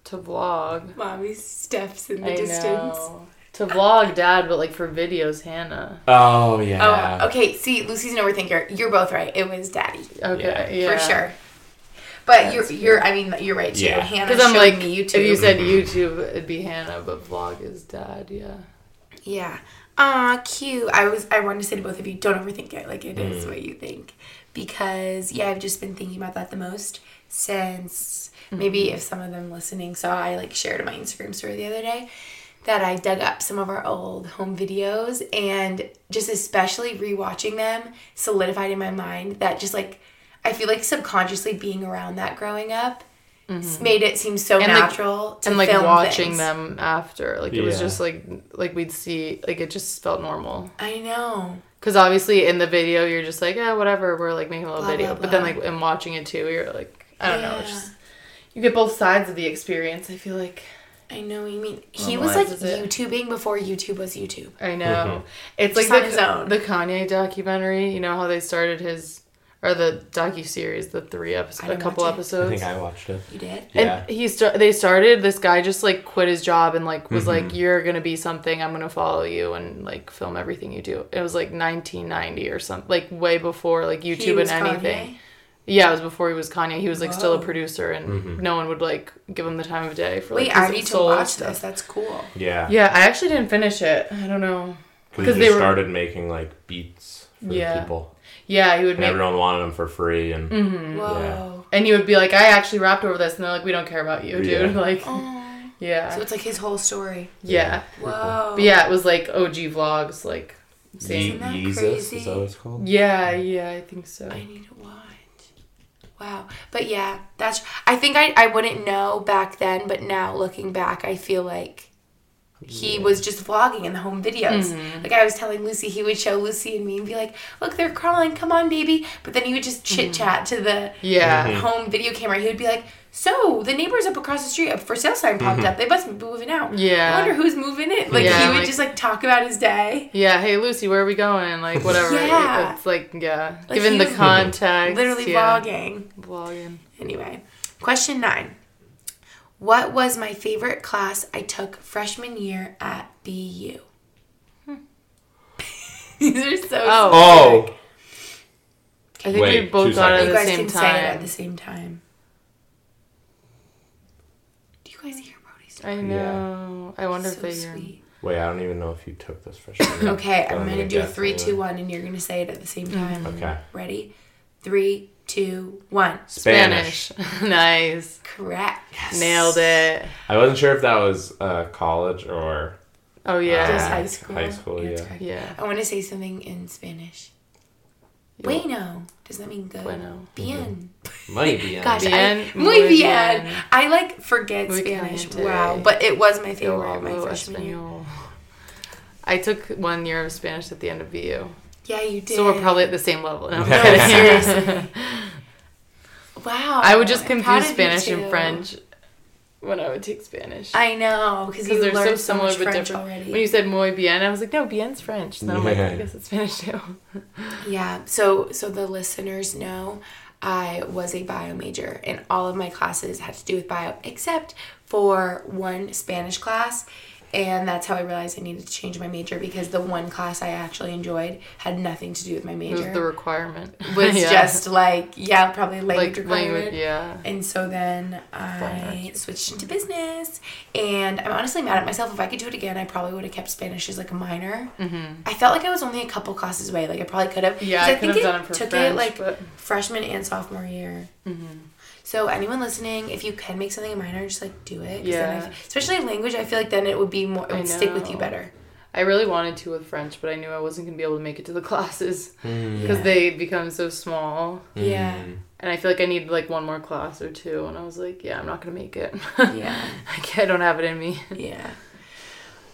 to vlog. Mommy steps in the I distance. know. To vlog, Dad, but like for videos, Hannah. Oh yeah. Oh, okay. See, Lucy's an overthinker. You're both right. It was Daddy Okay, yeah, for sure. But you're, you're. I mean, you're right too. Yeah. Hannah Because I'm showed like, me if you said YouTube, it'd be Hannah, but vlog is Dad. Yeah. Yeah. Aw, cute. I was I wanted to say to both of you, don't overthink it. Like it is what you think. Because yeah, I've just been thinking about that the most since mm-hmm. maybe if some of them listening saw I like shared my Instagram story the other day that I dug up some of our old home videos and just especially rewatching them solidified in my mind that just like I feel like subconsciously being around that growing up s- mm-hmm. made it seem so And, like- natural to and like film watching things. them after, like it was just like like we'd see, like it just felt normal. I know. Because obviously in the video you're just like, yeah, whatever. We're like making a little Blah, video, blah, but then blah. like in watching it too, you're like, I don't know. It's just you get both sides of the experience. I feel like I know what you mean. He was like Normalizes it. YouTubing before YouTube was YouTube. I know. It's Just like on the, his own. the Kanye documentary. You know how they started his or the docu series, the three episodes, a couple episodes. I think I watched it. You did? Yeah. And he sta- they started this guy just like quit his job and like was Mm-hmm. like you're going to be something I'm going to follow you and like film everything you do. It was like 1990 or something like way before like YouTube He was and anything. Kanye? Yeah, it was before he was Kanye. He was like still a producer and Mm-hmm. no one would like give him the time of day for like Wait, I need to watch stuff. this. That's cool. Yeah. Yeah, I actually didn't finish it. I don't know. Because they they were- started making like beats for Yeah. people, Yeah, he would and make everyone wanted them for free. And Mm-hmm. Whoa. and you would be like, I actually rapped over this, and they're like, we don't care about you, dude. Yeah. Like, Oh. yeah, So it's like his whole story. yeah. Whoa. But yeah, it was like OG vlogs, like Ye- seeing. that Yeezus, crazy? is that what it's called? Yeah, yeah, I think so. I need to watch. Wow. But yeah, that's I think I, I wouldn't know back then, but now looking back, I feel like he was just vlogging in the home videos. Mm-hmm. Like I was telling Lucy, he would show Lucy and me and be like, "Look, they're crawling. Come on, baby." But then he would just chit chat to the Mm-hmm. Yeah. home video camera. He would be like, "So the neighbors up across the street, a for sale sign popped up. They must be moving out. Yeah. I wonder who's moving in." Like Yeah, he would like- just like talk about his day. Yeah, hey Lucy, where are we going? Like whatever. Yeah. It's like yeah, Like, given the context. Literally yeah. vlogging. Vlogging. Anyway, question nine. What was my favorite class I took freshman year at BU? Hmm. These are so. Oh. Oh, I think we both two got it you at guys the same can say at the same time. Do you guys hear Brody's? story? I know. I wonder if they hear. sweet. wait, I don't even know if you took this freshman year. Okay, but I'm gonna do a guess three, anyway. two, one, and you're gonna say it at the same mm-hmm. time. Okay. Ready? Three, two, one. Spanish. nice. Correct. Nailed it. I wasn't sure if that was uh, college or Oh yeah. Just Ah, high school. high school, That's yeah. yeah. I want to say something in Spanish. Yo- Bueno. Does that mean good? Bueno. Bien. might bien. Gosh, I, Bien, muy muy bien. bien. I like forget Muy Spanish. caliente. Wow, but it was my Yo favorite my hablo freshman year. I took one year of Spanish at the end of BU. Yeah, you did. So we're probably at the same level. No, I'm No, kidding. seriously. Wow. I would just confuse Spanish and. French when I would take Spanish. I know because they're so learned so, similar much but French different. already. When you said muy bien, I was like, no, bien's French. And then I'm like, I guess it's Spanish too. Yeah, so so the listeners know I was a bio major and all of my classes had to do with bio except for one Spanish class And that's how I realized I needed to change my major because the one class I actually enjoyed had nothing to do with my It major. was the requirement. was Yeah. just like yeah, probably language like requirement. language. Yeah. And so then I switched into business, and I'm honestly mad at myself. If I could do it again, I probably would have kept Spanish as like a minor. Mm-hmm. I felt like I was only a couple classes away. Like I probably could have. Yeah, I have done it for took French, it like but- freshman and sophomore year. So anyone listening, if you can make something a minor, just like do it. 'cause then I Yeah. f- especially language, I feel like then it would be more. It would stick with you better. I really wanted to with French, but I knew I wasn't gonna be able to make it to the classes mm. because Yeah. they become so small. Yeah. Mm. And I feel like I need like one more class or two, and I was like, yeah, I'm not gonna make it. Yeah. Like, I don't have it in me. Yeah.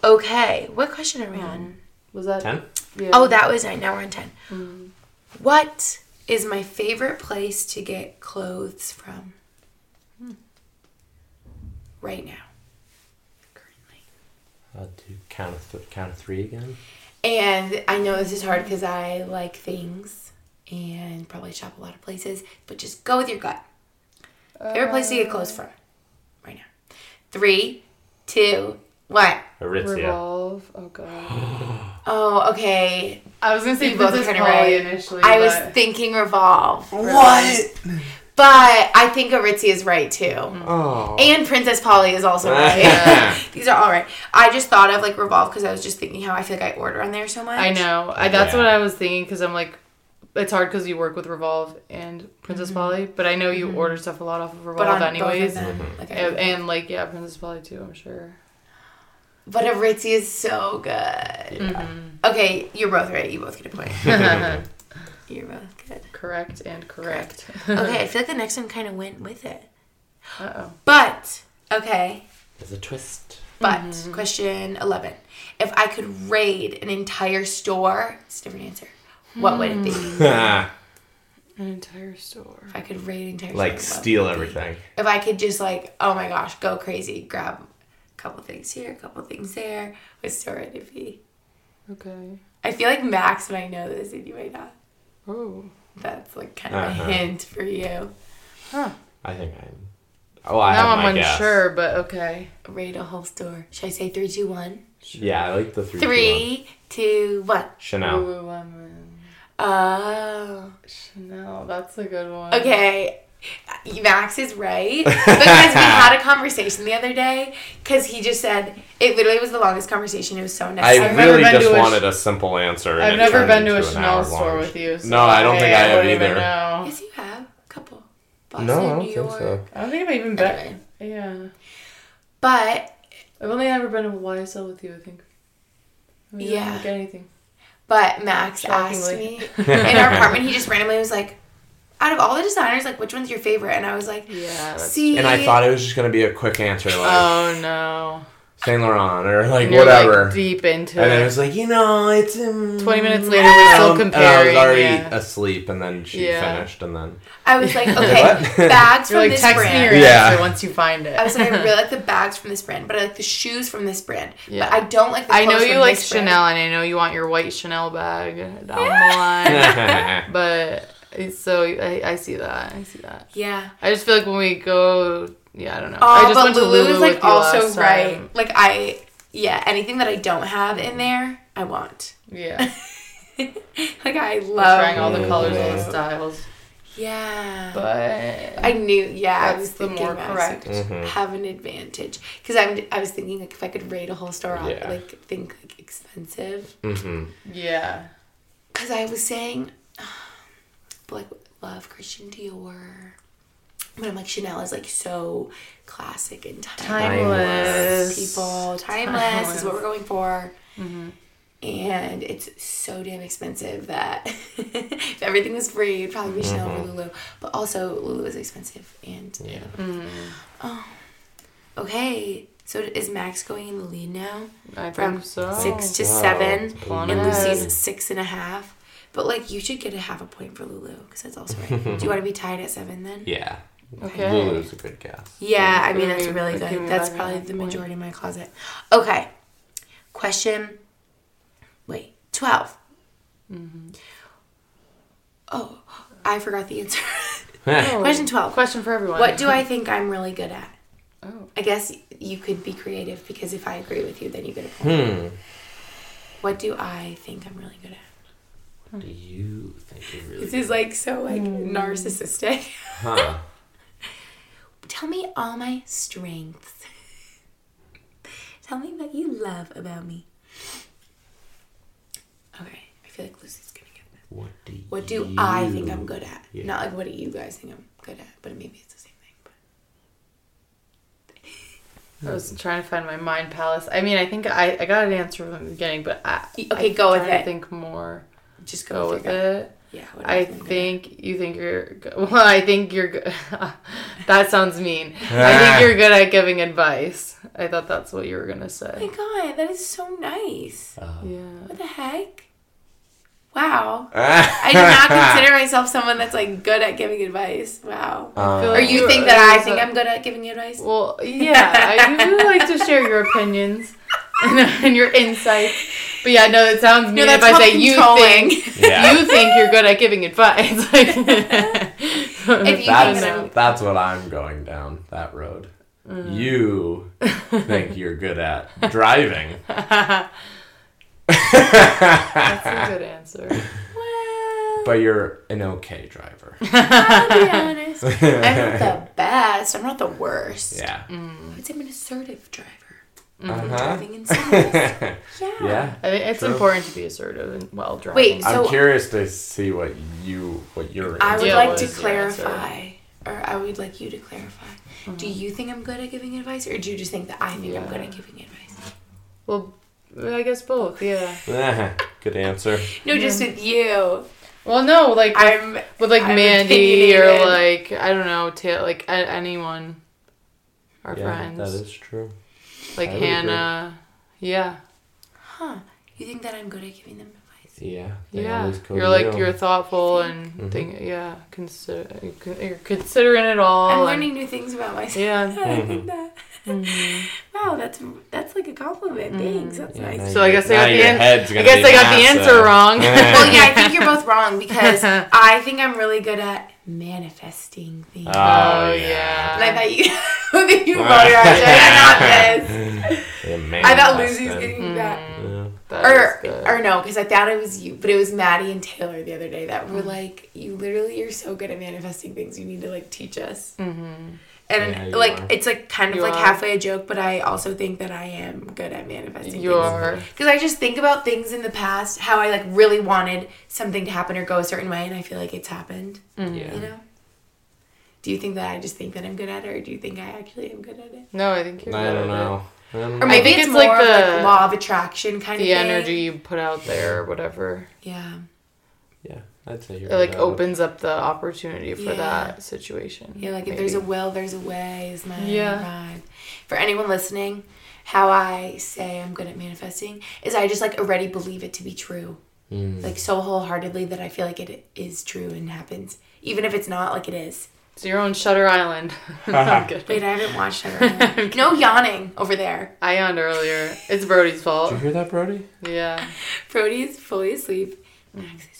Okay. What question are we on? Was that Ten? Yeah. Oh, that was nine. Now we're on 10. Mm. What is my favorite place to get clothes from? Hmm. Right now. Currently. I'll do count of th- count of three again. And I know this is hard because I like things and probably shop a lot of places, but just go with your gut. Favorite place to get clothes uh, from? Right now. Three, two, one. Aritzia. Revolve. Oh god. Oh, okay. I was gonna say You both Princess kinda Polly right. initially. I was thinking Revolve. What? But I think Aritzia is right too. Oh. And Princess Polly is also right. These are all right. I just thought of like Revolve because I was just thinking how I feel like I order on there so much. I know. I, that's Yeah. what I was thinking because I'm like, it's hard because you work with Revolve and Princess mm-hmm. Polly, but I know you mm-hmm. order stuff a lot off of But Revolve on anyways. both of them, mm-hmm. like I And, and like yeah, Princess Polly too. I'm sure. But Aritzia is so good. Mm-hmm. Okay, you're both right. You both get a point. you're both good. Correct and correct. Okay, I feel like the next one kind of went with it. uh oh. But okay, There's a twist. but Mm-hmm. question eleven: If I could raid an entire store, it's a different answer. What would it be? Hmm. An entire store. If I could raid an entire store, like steal would it be? everything. if I could just like, oh my gosh, go crazy, grab a couple things here, a couple things there, what store would it be? Okay. I feel like Max might know this and you might not. Oh. That's like kind of a Uh-huh. hint for you. Huh. I think I'm. Oh, I now have I'm my guess. unsure, but okay. Raid a whole store. Should I say three, two, one? Yeah, I like the three. two, one. Three, two, one. Chanel. Lululemon. Oh. Chanel. That's a good one. Okay. Max is right because we had a conversation the other day because he just said it literally was the longest conversation. It was so nice. I necessary. I've never really been just to a wanted a simple answer. I've never been to a Chanel store with you. So No, I don't think I have wouldn't even either. know. yes, you have a couple. Boston, No, I don't New think York. so. I don't think I've even been. Anyway. Yeah. But I've only ever been to YSL with you, I think. I mean, I Yeah. didn't get anything. but Max asked me in our apartment. He just randomly was like, "Out of all the designers, like which one's your favorite?" And I was like, Yeah. "See." And I thought it was just gonna be a quick answer, like Oh no. Saint Laurent or like You're, like, whatever. deep into and it. then it was like, you know, it's um, 20 minutes later, we're still um, comparing, And I was already yeah. asleep, and then she Yeah. finished, and then I was like, "Okay, What? bags You're from like, this text me brand." your Yeah. answer once you find it. I was like, I really like the bags from this brand, but I like the shoes from this brand. Yeah. But I don't like the I know you from like this brand. Chanel, and I know you want your white Chanel bag down the line. but it's so I, I see that. I see that. Yeah. I just feel like when we go, yeah, I don't know. Oh, I just but went to Lulu Lulu is like with you also right. time. Like I, yeah, anything that I don't have in there, I want. Yeah, Like I love trying all the colors, all the styles. Yeah. But I knew, yeah, I That's was the thinking more Max correct. would Mhm. Have an advantage because I'm. I was thinking like if I could rate a whole store, I'd Yeah. like think like expensive. hmm yeah, Because I was saying, but like love Christian Dior, but I'm like Chanel is like so classic and timeless. timeless People timeless, is what we're going for. Mm-hmm. And it's so damn expensive that if everything was free, it'd probably be mm-hmm. Chanel or Lulu. But also, Lulu is expensive. And Yeah. oh, okay. So is Max going in the lead now? I From think so. six to seven, and. Lucy's six and a half. But like, you should get a half a point for Lulu because that's also right. Do you want to be tied at seven then? Yeah. Okay. Lulu's a good guess. Yeah, I mean that's really good. me That's probably the point. majority of my closet. Okay. Question. Wait, 12 Mm-hmm. Oh, I forgot the answer. Question twelve. Question for everyone. What do I think I'm really good at? Oh. I guess you could be creative because if I agree with you, then you get a point. Hmm. What do I think I'm really good at? What do you think you're really? This is like so like hmm. narcissistic. Huh. Tell me all my strengths. Tell me what you love about me. Okay, I feel like Lucy's gonna get this. What do What do I think I'm good at? Yeah. Not like what do you guys think I'm good at, but maybe it's the same thing. But I was trying to find my mind palace. I mean, I think I, I got an answer from the beginning, but I Okay, I'm go with trying to it. think more. Just go, Go with with it. Yeah. I think good you think you're good. Well, I think you're good. that sounds mean. I think you're good at giving advice. I thought that's what you were gonna Oh say. my god, that is so nice. Uh, Yeah. What the heck? Wow. I do not consider myself someone that's like good at giving advice. Wow. Um, Or you think that I think I'm good at giving advice? Well, yeah, I do like to share your opinions and, and your insights. But yeah, no, it sounds mean that's if I say you think Yeah. you think you're good at giving advice. Like, If you think That's that's what I'm going down that road. Mm. You think you're good at driving. That's a good answer. well, But you're an okay driver. I'll be honest. I'm not the best. I'm not the worst. Yeah. I would say I'm an assertive driver. Uh-huh. Driving in yeah. Yeah. I think it's True. important to be assertive and well driving. Wait, I'm curious to see what you what you're I would like to is your answer? clarify, or I would like you to clarify. Do you think I'm good at giving advice, or do you just think that I think I'm good at giving advice? well, I guess both. Yeah. Good answer. No, just with you. Well, no, like with, I'm with like I'm Mandy or like I don't know, ta- like anyone, our Yeah, friends, that is true. Like I would agree. Hannah. Yeah. Huh. You think that I'm good at giving them advice? Yeah. they Yeah, always go you're like you. you're thoughtful and mm-hmm. think. Yeah, consider you're considering it all. I'm and- learning new things about myself. Yeah. I mm-hmm. think that. Mm-hmm. Wow, that's that's like a compliment. Thanks. That's Yeah, nice. So I guess I got the your an- I guess I got the answer wrong. well, yeah, I think you're both wrong because I think I'm really good at manifesting things. Oh, Oh, yeah. and I thought you, I you both are actually. I got this. Yeah, I thought manifesting. Lucy's getting that. Yeah. That Or, or no, because I thought it was you, but it was Maddie and Taylor the other day that were like, "You literally, you're so good at manifesting things. You need to like teach us." Mm-hmm. And Yeah, like, are. it's like kind of You like are. halfway a joke, but I also think that I am good at manifesting. You are. because I just think about things in the past, how I like really wanted something to happen or go a certain way, and I feel like it's happened. Mm-hmm. Yeah. You know. Do you think that I just think that I'm good at it, or do you think I actually am good at it? No, I think you're. I good don't at know. I don't Or know. maybe think it's, it's more like of like the- law of attraction kind The of. The energy you put out there, or whatever, Yeah. Yeah, I'd say you're it like good at it. opens up the opportunity for Yeah. that situation. Yeah, like if there's a will, there's a way, is my Yeah. vibe. For anyone listening, how I say I'm good at manifesting is I just like already believe it to be true. Mm. Like so wholeheartedly that I feel like it is true and happens. Even if it's not, like it is. It's your own Shutter Island. I'm. Wait, I haven't watched it. no yawning over there. I yawned earlier. It's Brody's fault. Did you hear that, Brody? Yeah. Brody's fully asleep. Max is yawning.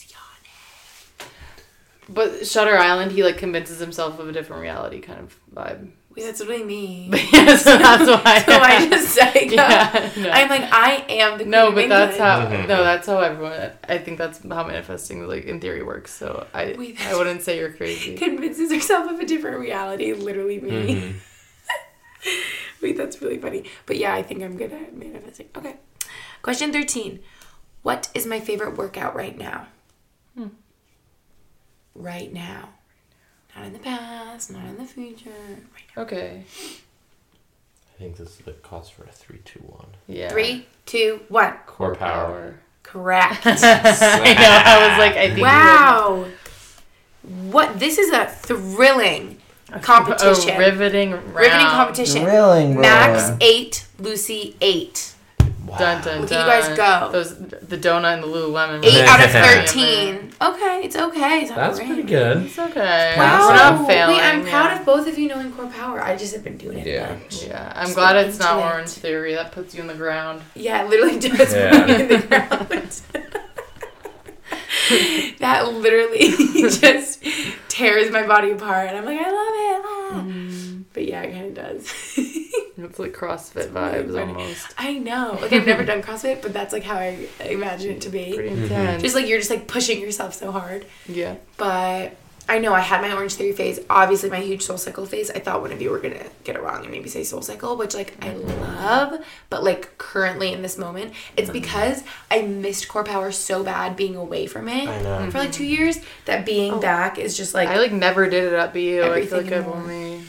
But Shutter Island, he like convinces himself of a different reality kind of vibe. Wait, that's what I mean. yeah, so that's why. so I just say Yeah, no. I'm like, I am the no, queen but of that's England. how. No, that's how everyone. I think that's how manifesting, like in theory, works. So I, Wait, I wouldn't say you're crazy. convinces herself of a different reality. Literally me. Mm-hmm. Wait, that's really funny. But yeah, I think I'm good at manifesting. Okay. Question 13. What is my favorite workout right now? Hmm. Right now. Not in the past, not in the future. Right now. Okay. I think this is the cost for a three, two, one. Yeah. Three, two, one. Core power. Correct. I know. I was like, I think. wow. What? This is a thrilling competition. A riveting round. Riveting competition. Thrilling, bro. Max eight, Lucy eight. Dun, dun, Look at you guys go. Those the donut and the Lululemon. Eight out of thirteen. Okay, it's okay. It's That's great. pretty good. It's okay. Wow. We're not failing. Wait, I'm proud yeah. of both of you knowing core power. I just have been doing it. Yeah. a bunch. Yeah, I'm Just glad it's not into more it. in theory. That puts you in the ground. Yeah, it literally does Yeah. put me in the ground. that literally just tears my body apart. I'm like, I love it. ah. But yeah, it kind of does. It's like CrossFit vibes almost. I know. Like I've never done CrossFit, but that's like how I imagine it to be. Pretty mm-hmm. intense. Just like you're just like pushing yourself so hard. yeah. But I know I had my Orange Theory phase. Obviously, my huge Soul Cycle phase. I thought one of you were gonna get it wrong and maybe say Soul Cycle, which like I mm-hmm. love. But like currently in this moment, it's mm-hmm. because I missed Core Power so bad being away from it I know. for like two years that being oh. back is just like I like never did it at BU. I feel Everything like I've more. only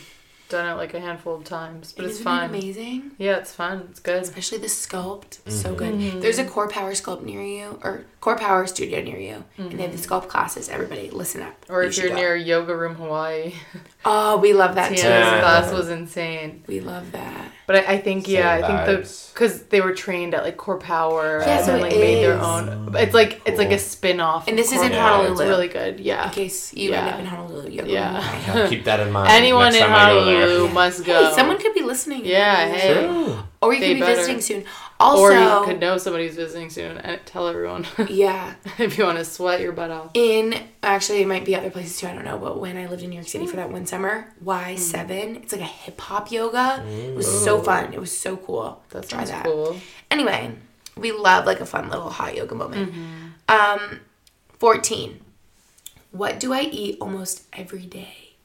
done it like a handful of times, but it's isn't fun. it amazing. Yeah, it's fun. It's good. Especially the sculpt, so mm-hmm. good. Mm-hmm. There's a Core Power sculpt near you, or Core Power studio near you, and they have the mm-hmm. sculpt classes. Everybody, listen up. Or You if should you're go. near Yoga Room Hawaii, oh, we love that Tiana's too. Yeah. class was insane. We love that. But I, I think yeah, Same I think vibes. the because they were trained at like Core Power Yeah, and so then it like made their is. own. It's like it's like Cool. a spin off. And this is in It's Honolulu. It's really good. Yeah. In case you end Yeah. up in Honolulu, yoga Yeah. Hawaii. I'll keep that in mind. Anyone next in time I go there. Honolulu must go. Hey, someone could be listening. Yeah, hey. True. Or you They could be better. visiting soon. Also, or you could know somebody who's visiting soon and tell everyone yeah. if you want to sweat your butt off. In actually, it might be other places too. I don't know. But when I lived in New York City for that one summer, Y seven, it's like a hip hop yoga. It was so fun. It was so cool. That Try sounds cool. Anyway, we love like a fun little hot yoga moment. Um, fourteen. What do I eat almost every day?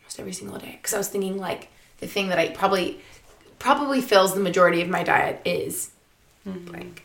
Almost every single day. Because I was thinking like the thing that I probably probably fills the majority of my diet is mm-hmm. like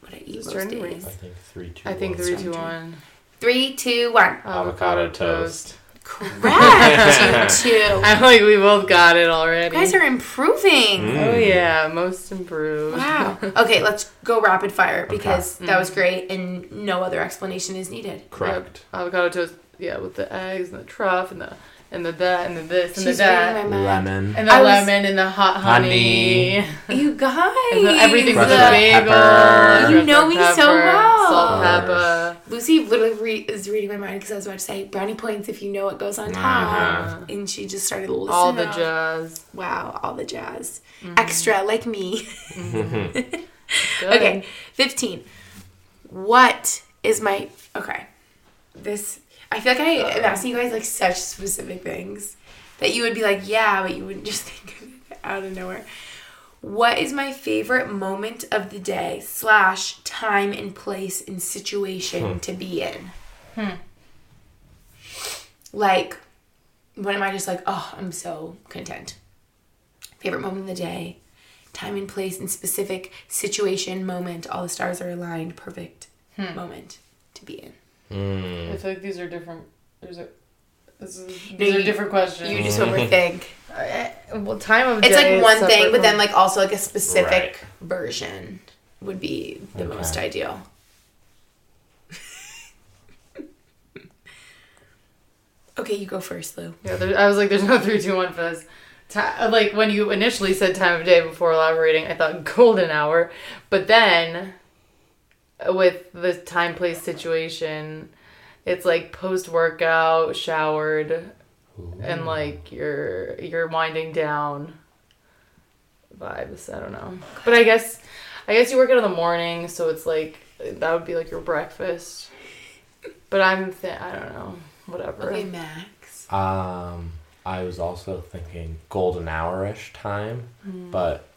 what I eat Just most days. I think three, two, I think one. three, two, one. Three, two, one. Avocado toast. Correct. two, two. I'm like we both got it already. You guys are improving. Mm. oh yeah, most improved. Wow. Okay, let's go rapid fire because that was mm-hmm. great and no other explanation is needed. Correct. Avocado toast. Yeah, with the eggs and the truff and the and the that and the this and She's the that reading my mind. Lemon. and the I was- lemon and the hot honey. Honey. You guys. And the, everything's Crushed the red bagel. You know me so well. Salt, pepper. Lucy literally re- is reading my mind because I was about to say brownie points if you know what goes on uh-huh. top. And she just started listening. all the up. jazz. Wow, all the jazz. Mm-hmm. Extra, like me. Mm-hmm. Good. Okay, 15. What is my. Okay. This. I feel like I am asking you guys like such specific things that you would be like, yeah, but you wouldn't just think of it out of nowhere. What is my favorite moment of the day slash time and place and situation to be in? Hmm. Like, when am I just like, oh, I'm so content? Favorite moment of the day, time and place and specific situation, moment, all the stars are aligned, perfect moment to be in. I feel like these are different. There's a. This is, No, these are different questions. You just overthink. Uh, well, time of It's day like one separate thing, but then like also like a specific Right. version would be the Okay. most ideal. okay, you go first, Lou. Yeah, there, I was like, there's no three, two, one for this. Ti like when you initially said time of day before elaborating, I thought golden hour, but then with the time place situation, it's like post workout, showered, and like you're you're winding down vibes. I don't know, but I guess I guess you work out in the morning, so it's like that would be like your breakfast. But I'm th- I don't know, whatever. Okay, Max. Um, I was also thinking golden hour-ish time, Hmm. but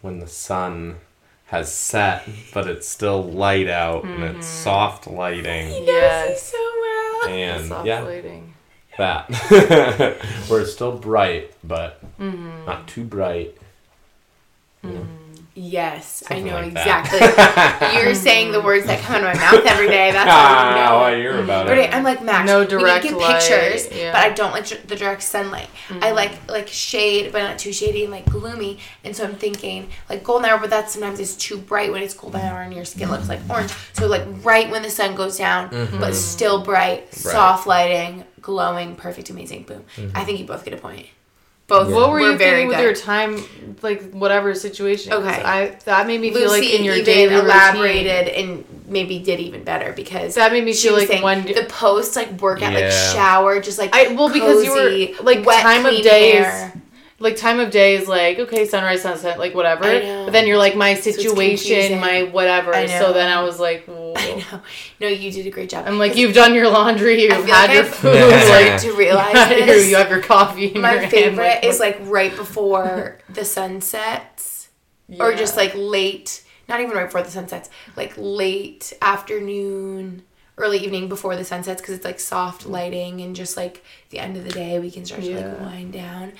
when the sun has set, but it's still light out and Mm-hmm. it's soft lighting, He knows Yes. So well. and Soft yeah, lighting. that where it's still bright, but Mm-hmm. not too bright. Yes, I know like exactly. You're saying the words that come out of my mouth every day. That's how Ah, you know. I hear about Every it. day, I'm like Max. No direct we need to get light, pictures, yeah. but I don't like the direct sunlight. I mm. like like shade, but not too shady and like gloomy. And so I'm thinking like golden hour, but that sometimes is too bright when it's golden hour and your skin looks like orange. So like right when the sun goes down, mm-hmm. but still bright, soft lighting, glowing, perfect, amazing. Boom. Mm-hmm. I think you both get a point. Both. What were were you very thinking with your time, like whatever situation? Okay. I that made me feel Lucy like in your even daily elaborated routine. and maybe did even better because That made me feel like saying one- the post like workout like shower just like I well because you cozy, were like wet, time of day hair. is like time of day is like okay sunrise sunset like whatever I know. but then you're like my situation confusing. my whatever I so then I was like whoa. I no, no, you did a great job. I'm like, you've done your laundry, you've had like your I've food, started like to you, realize had your- you have your coffee. In My your hand, favorite is like right before the sun sets, or just like late. Not even right before the sun sets, like late afternoon, early evening before the sun sets, because it's like soft mm. lighting and just like the end of the day, we can start to like wind down.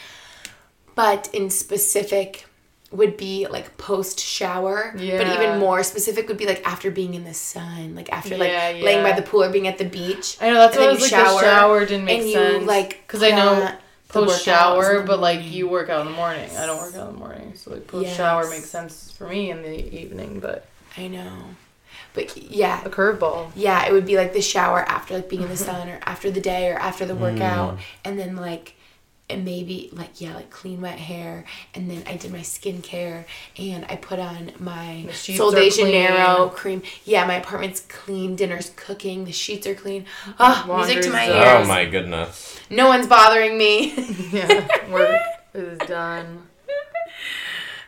But in specific, would be like post shower. But even more specific would be like after being in the sun, like after like Yeah, laying by the pool or being at the beach. I know that's and what I was like. The shower didn't make and sense You, like because I know post shower, but like you work out in the morning. I don't work out in the morning, so like post shower Yes. makes sense for me in the evening. But I know. But yeah, a curveball. yeah, it would be like the shower after like being in the sun or after the day or after the workout Mm. and then like and maybe like yeah, like clean wet hair and then I did my skincare and I put on my The Sol de. Janeiro cream. Yeah, my apartment's clean, dinner's cooking, the sheets are clean. Oh, music to my ears. Oh my goodness. No one's bothering me. Yeah, work is done.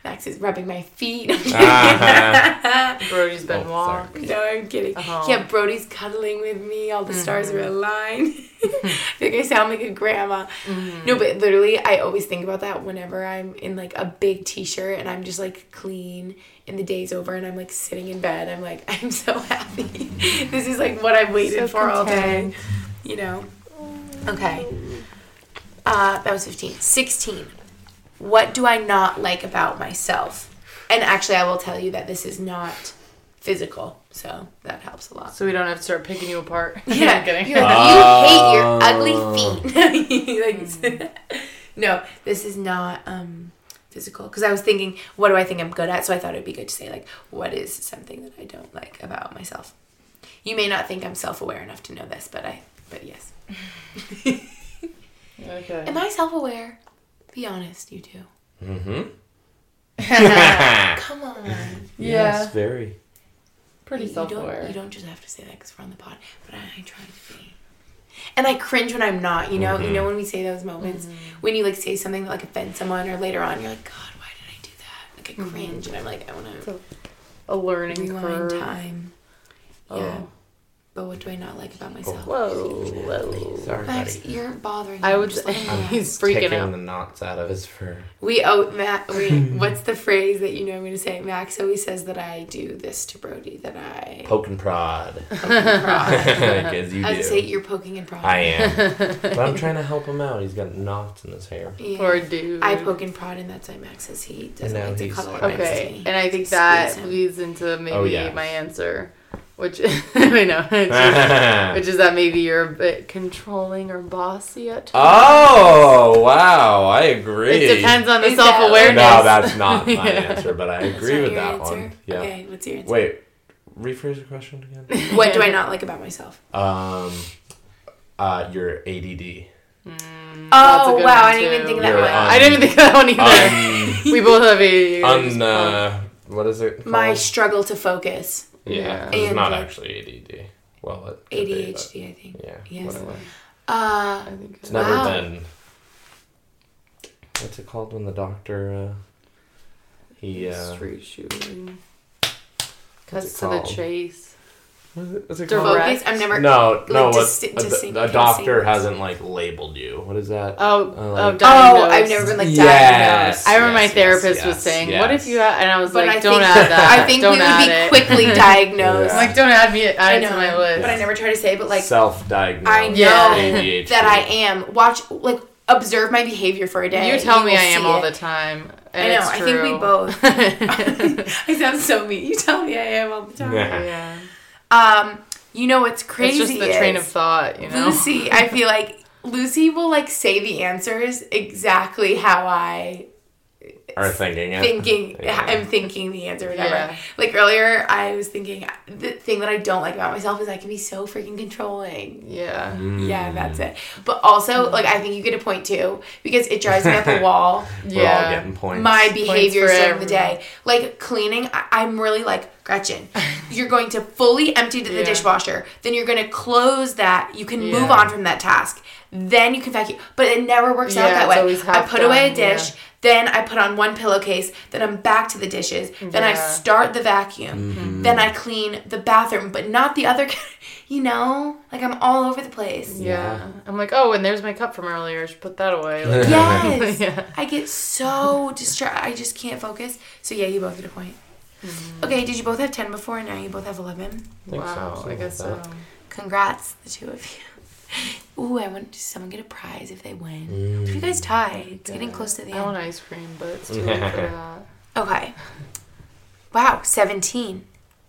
Max is rubbing my feet. Ah, Brody's been Oh, walked. No, I'm kidding. Uh-huh. Yeah, Brody's cuddling with me. All the stars are Mm-hmm. aligned. I think I sound like a grandma. Mm-hmm. No, but literally, I always think about that whenever I'm in like a big t-shirt and I'm just like clean and the day's over and I'm like sitting in bed. I'm like, I'm so happy. this is like what I've waited So for all day. You know. Okay. Uh, that was 15. 16. What do I not like about myself? And actually, I will tell you that this is not physical, so that helps a lot. So we don't have to start picking you apart. Yeah, I'm kidding. you're like, you hate your ugly feet. like, no, this is not um, physical. Because I was thinking, what do I think I'm good at? So I thought it'd be good to say, like, what is something that I don't like about myself? You may not think I'm self-aware enough to know this, but I, but yes. okay. Am I self-aware? Be honest, you two. mm-hmm. Come on. Yes, very. Pretty You self-aware. don't, you don't just have to say that because we're on the pod, but I, I try to be. And I cringe when I'm not, you know? You mm-hmm. know when we say those moments mm-hmm. when you like say something that like offends someone or later on you're like, God, why did I do that? Like I mm-hmm. cringe and I'm like, I wanna So, a learning rewind curve. time. Oh. Yeah. But what do I not like about myself? Whoa, whoa. Sorry, Max, buddy. you're bothering me. I would Just say let him relax. he's freaking Taking out. the knots out of his fur. We oh Matt we what's the phrase that you know I'm gonna say? Max always says that I do this to Brody, that I Poke and prod. poke and prod. like as you I do. would say you're poking and prodding. I am. but I'm trying to help him out. He's got knots in his hair. Yeah. Poor dude. I poke and prod, and that's why Max says he doesn't now like to he's- cuddle up next to Okay, me. and I think that Squeeze him. leads into oh, maybe Oh, yeah. my answer, which I know, which is, which is that maybe you're a bit controlling or bossy at times. oh wow, I agree. It depends on the Is self awareness. No, that's not my Yeah. answer, but I That's agree with that answer? one. Yeah. Okay, what's your answer? Wait, rephrase the question again. What do I not like about myself? Um, uh, your ADD. That's a Oh wow, I didn't even think of that one. un- I didn't even think of that one either. Un, we both have ADD. un, uh, what is it? Called? My struggle to focus. Yeah, Yeah. 'cause it's not like, actually ADD. Well, it could be, but ADHD, I think. yeah, Yes. whatever. Uh, I think It's never been. What's it called when the doctor? Uh, he. Uh, street shooting. what's Cuts it to the called? Chase. What's it, what's it Direct. called? focus. I've never. No, no. like, What, dis- a, a doctor hasn't like labeled you. What is that? Oh, Uh, like- oh, Oh. I've never been like Yes. diagnosed. I remember Yes, my therapist yes, was saying, yes. "What if you?" Add, and I was But like, I "Don't think, add that. I think Don't we would be it." quickly diagnosed. Yeah. Like, "Don't add me. Add I know, to my list." but I never try to say. But like, self-diagnosed. I know ADHD. that I am. Watch, like, observe my behavior for a day. You tell me I am all the time. I know. I think we both. I sound so mean. You tell me I am all the time. Yeah. Yeah. Um, you know what's crazy? It's just the train of thought, you know. Lucy, I feel like Lucy will like say the answers exactly how I Are thinking it. thinking Yeah. I'm thinking the answer whatever. Yeah. Like earlier I was thinking the thing that I don't like about myself is I can be so freaking controlling. Yeah. Mm. Yeah, that's it. But also like I think you get a point too because it drives me up a wall. We're all Yeah. getting points. my behaviors for during the day. Like cleaning, I, I'm really like Gretchen. You're going to fully empty the Yeah. dishwasher. Then you're going to close that. You can move on from that task. Then you can vacuum. But it never works out that way. I half put away a done, yeah. dish. Then I put on one pillowcase, then I'm back to the dishes, then I start the vacuum, mm-hmm. then I clean the bathroom, but not the other. You know, like I'm all over the place. Yeah. I'm like, oh, and there's my cup from earlier. I should put that away. Like, Yes. Yeah. I get so distracted. I just can't focus. So yeah, you both get a point. Mm-hmm. Okay, did you both have 10 before and now you both have 11? think so, wow, I guess so. Congrats, the two of you. Ooh, I want does someone get a prize if they win. If you guys tie, it's getting close to the I want ice cream, but it's too late for that. Okay. Wow, 17.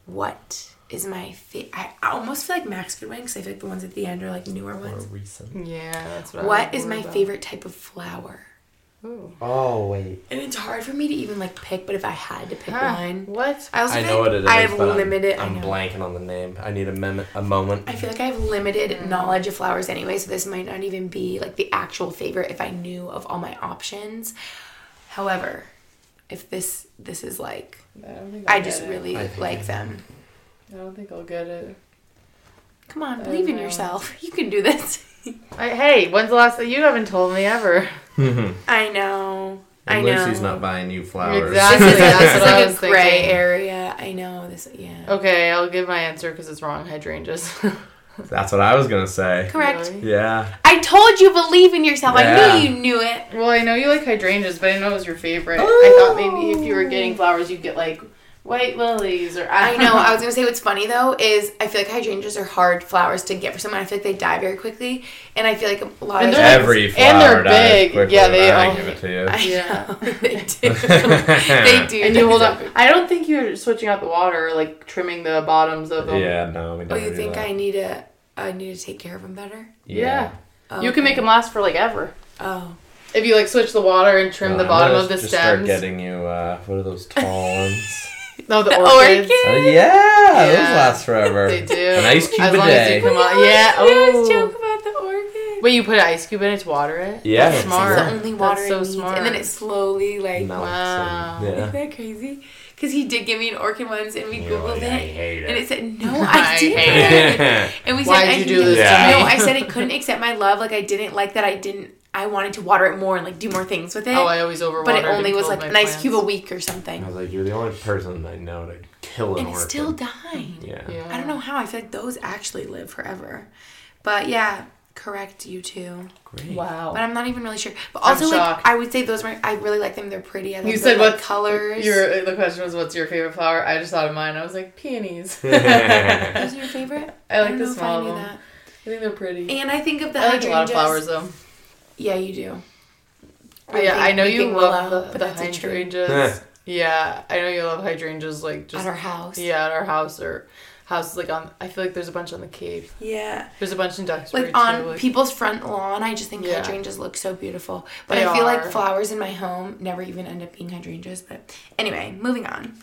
What is my favorite? I I almost feel like Max could win because I feel like the ones at the end are like newer Or ones. recent. Yeah, that's what. I What was is my about. favorite type of flower? Ooh. Oh wait. And it's hard for me to even like pick, but if I had to pick Huh, one, What? I also I know like what it is. I have but I'm- limited. I'm, I know. blanking on the name. I need a mem- a moment. I feel like I have limited mm. knowledge of flowers anyway, so this might not even be like the actual favorite if I knew of all my options. However, if this this is like I don't think I'll I get just really I think like I- them. I don't think I'll get it. Come on, believe in know. yourself. You can do this. I, hey, when's the last? You haven't told me ever. Mm-hmm. I know. I And know. Lucy's not buying you flowers. Exactly. That's this is what I was a gray area. I know this. Yeah. Okay, I'll give my answer because it's wrong. Hydrangeas. That's what I was gonna say. Correct. Really? Yeah. I told you believe in yourself. I knew you knew it. Well, I know you like hydrangeas, but I didn't know it was your favorite. I oh. thought maybe if you were getting flowers, you'd get like white lilies or I know. I was gonna say what's funny though is I feel like hydrangeas are hard flowers to get for someone. I feel like they die very quickly, and I feel like a lot And of they're- Every and flower they're dies big. quickly Yeah, they when I all- give it to you. I Yeah. know, they do. they do. And you hold up. I don't think you're switching out the water, or, like trimming the bottoms of them. yeah, no, we Oh, don't. you do think that. I need to? I need to take care of them better. Yeah. Oh, You can make them last for like ever. Oh, If you like switch the water and trim No, the I'm bottom of the just start stems. getting you. Uh, what are those tall ones? no, the The orchids. orchid? Uh, yeah, those Yeah. last forever. They do. An ice cube As a long as day. you come on. Yeah. always- we always Oh. joke about the orchid. Wait, you put an ice cube in it to water it? Yeah, That's it's smart. It's the only water That's so needs, smart. and then it slowly like. Melts Wow. and- yeah. Isn't that crazy? Because he did give me an orchid once, and we You're googled like, it, I hate and it. it said no, I I didn't. hate it. And we said, Why'd I you do didn't- this to No. I said it couldn't accept my love. Like I didn't like that. I didn't. I wanted to water it more and like do more things with it. Oh, I always overwater. but it only was like an ice cube a week or something. I was like, you're the only person I know to kill an and it orchid. still dying. Yeah. Yeah. I don't know how. I feel like those actually live forever. But yeah, correct you too. Great. Wow. But I'm not even really sure. But I'm also, like. I would say those were. I really like them. They're pretty. I like You the, said like, what colors. Your the question was what's your favorite flower? I just thought of mine. I was like peonies. Those are your favorite. I like don't the know if I knew them. that. I think they're pretty. And I think of the I like a lot of flowers though. Yeah, you do. But yeah, think I know you love willow, the, the that's a tree. hydrangeas. yeah, I know you love hydrangeas like just At our house. Yeah, at our house or houses like on. I feel like there's a bunch on the Cape. Yeah. There's a bunch in Duxbury Like on too. Like, people's front lawn, I just think Yeah. hydrangeas look so beautiful. But They I feel like flowers in my home never even end up being hydrangeas. But anyway, moving on.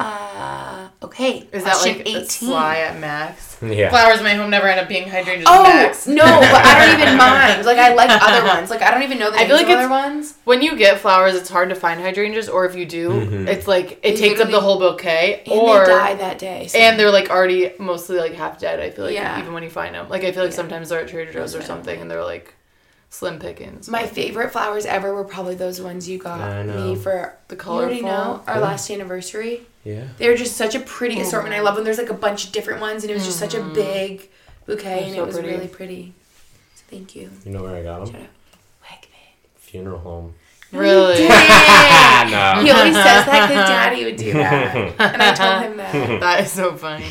Uh, okay. is that question like a 18. sly at max? Yeah. Flowers in my home never end up being hydrangeas Oh max. no, but I don't even mind. Like I like other ones. Like I don't even know the I feel like other ones. When you get flowers, it's hard to find hydrangeas, or if you do, Mhm. it's like it They takes up the whole bouquet, And or they die that day. so- and they're like already mostly like half dead. I feel like Yeah. even when you find them, like I feel like Yeah. sometimes they're at Trader Joe's or something, and they're like slim pickings. My favorite flowers ever were probably those ones you got me for The color. you already know our Yeah. last anniversary. Yeah. They're just such a pretty oh assortment. I love when there's like a bunch of different ones, and it was just such a mm-hmm. big bouquet, They're and so it was pretty. really pretty. So thank you. You know where I got them? Shout out. Wegman. Funeral home. Really? Dang! no. He always says that because Daddy would do that, and I told him that. that is so funny.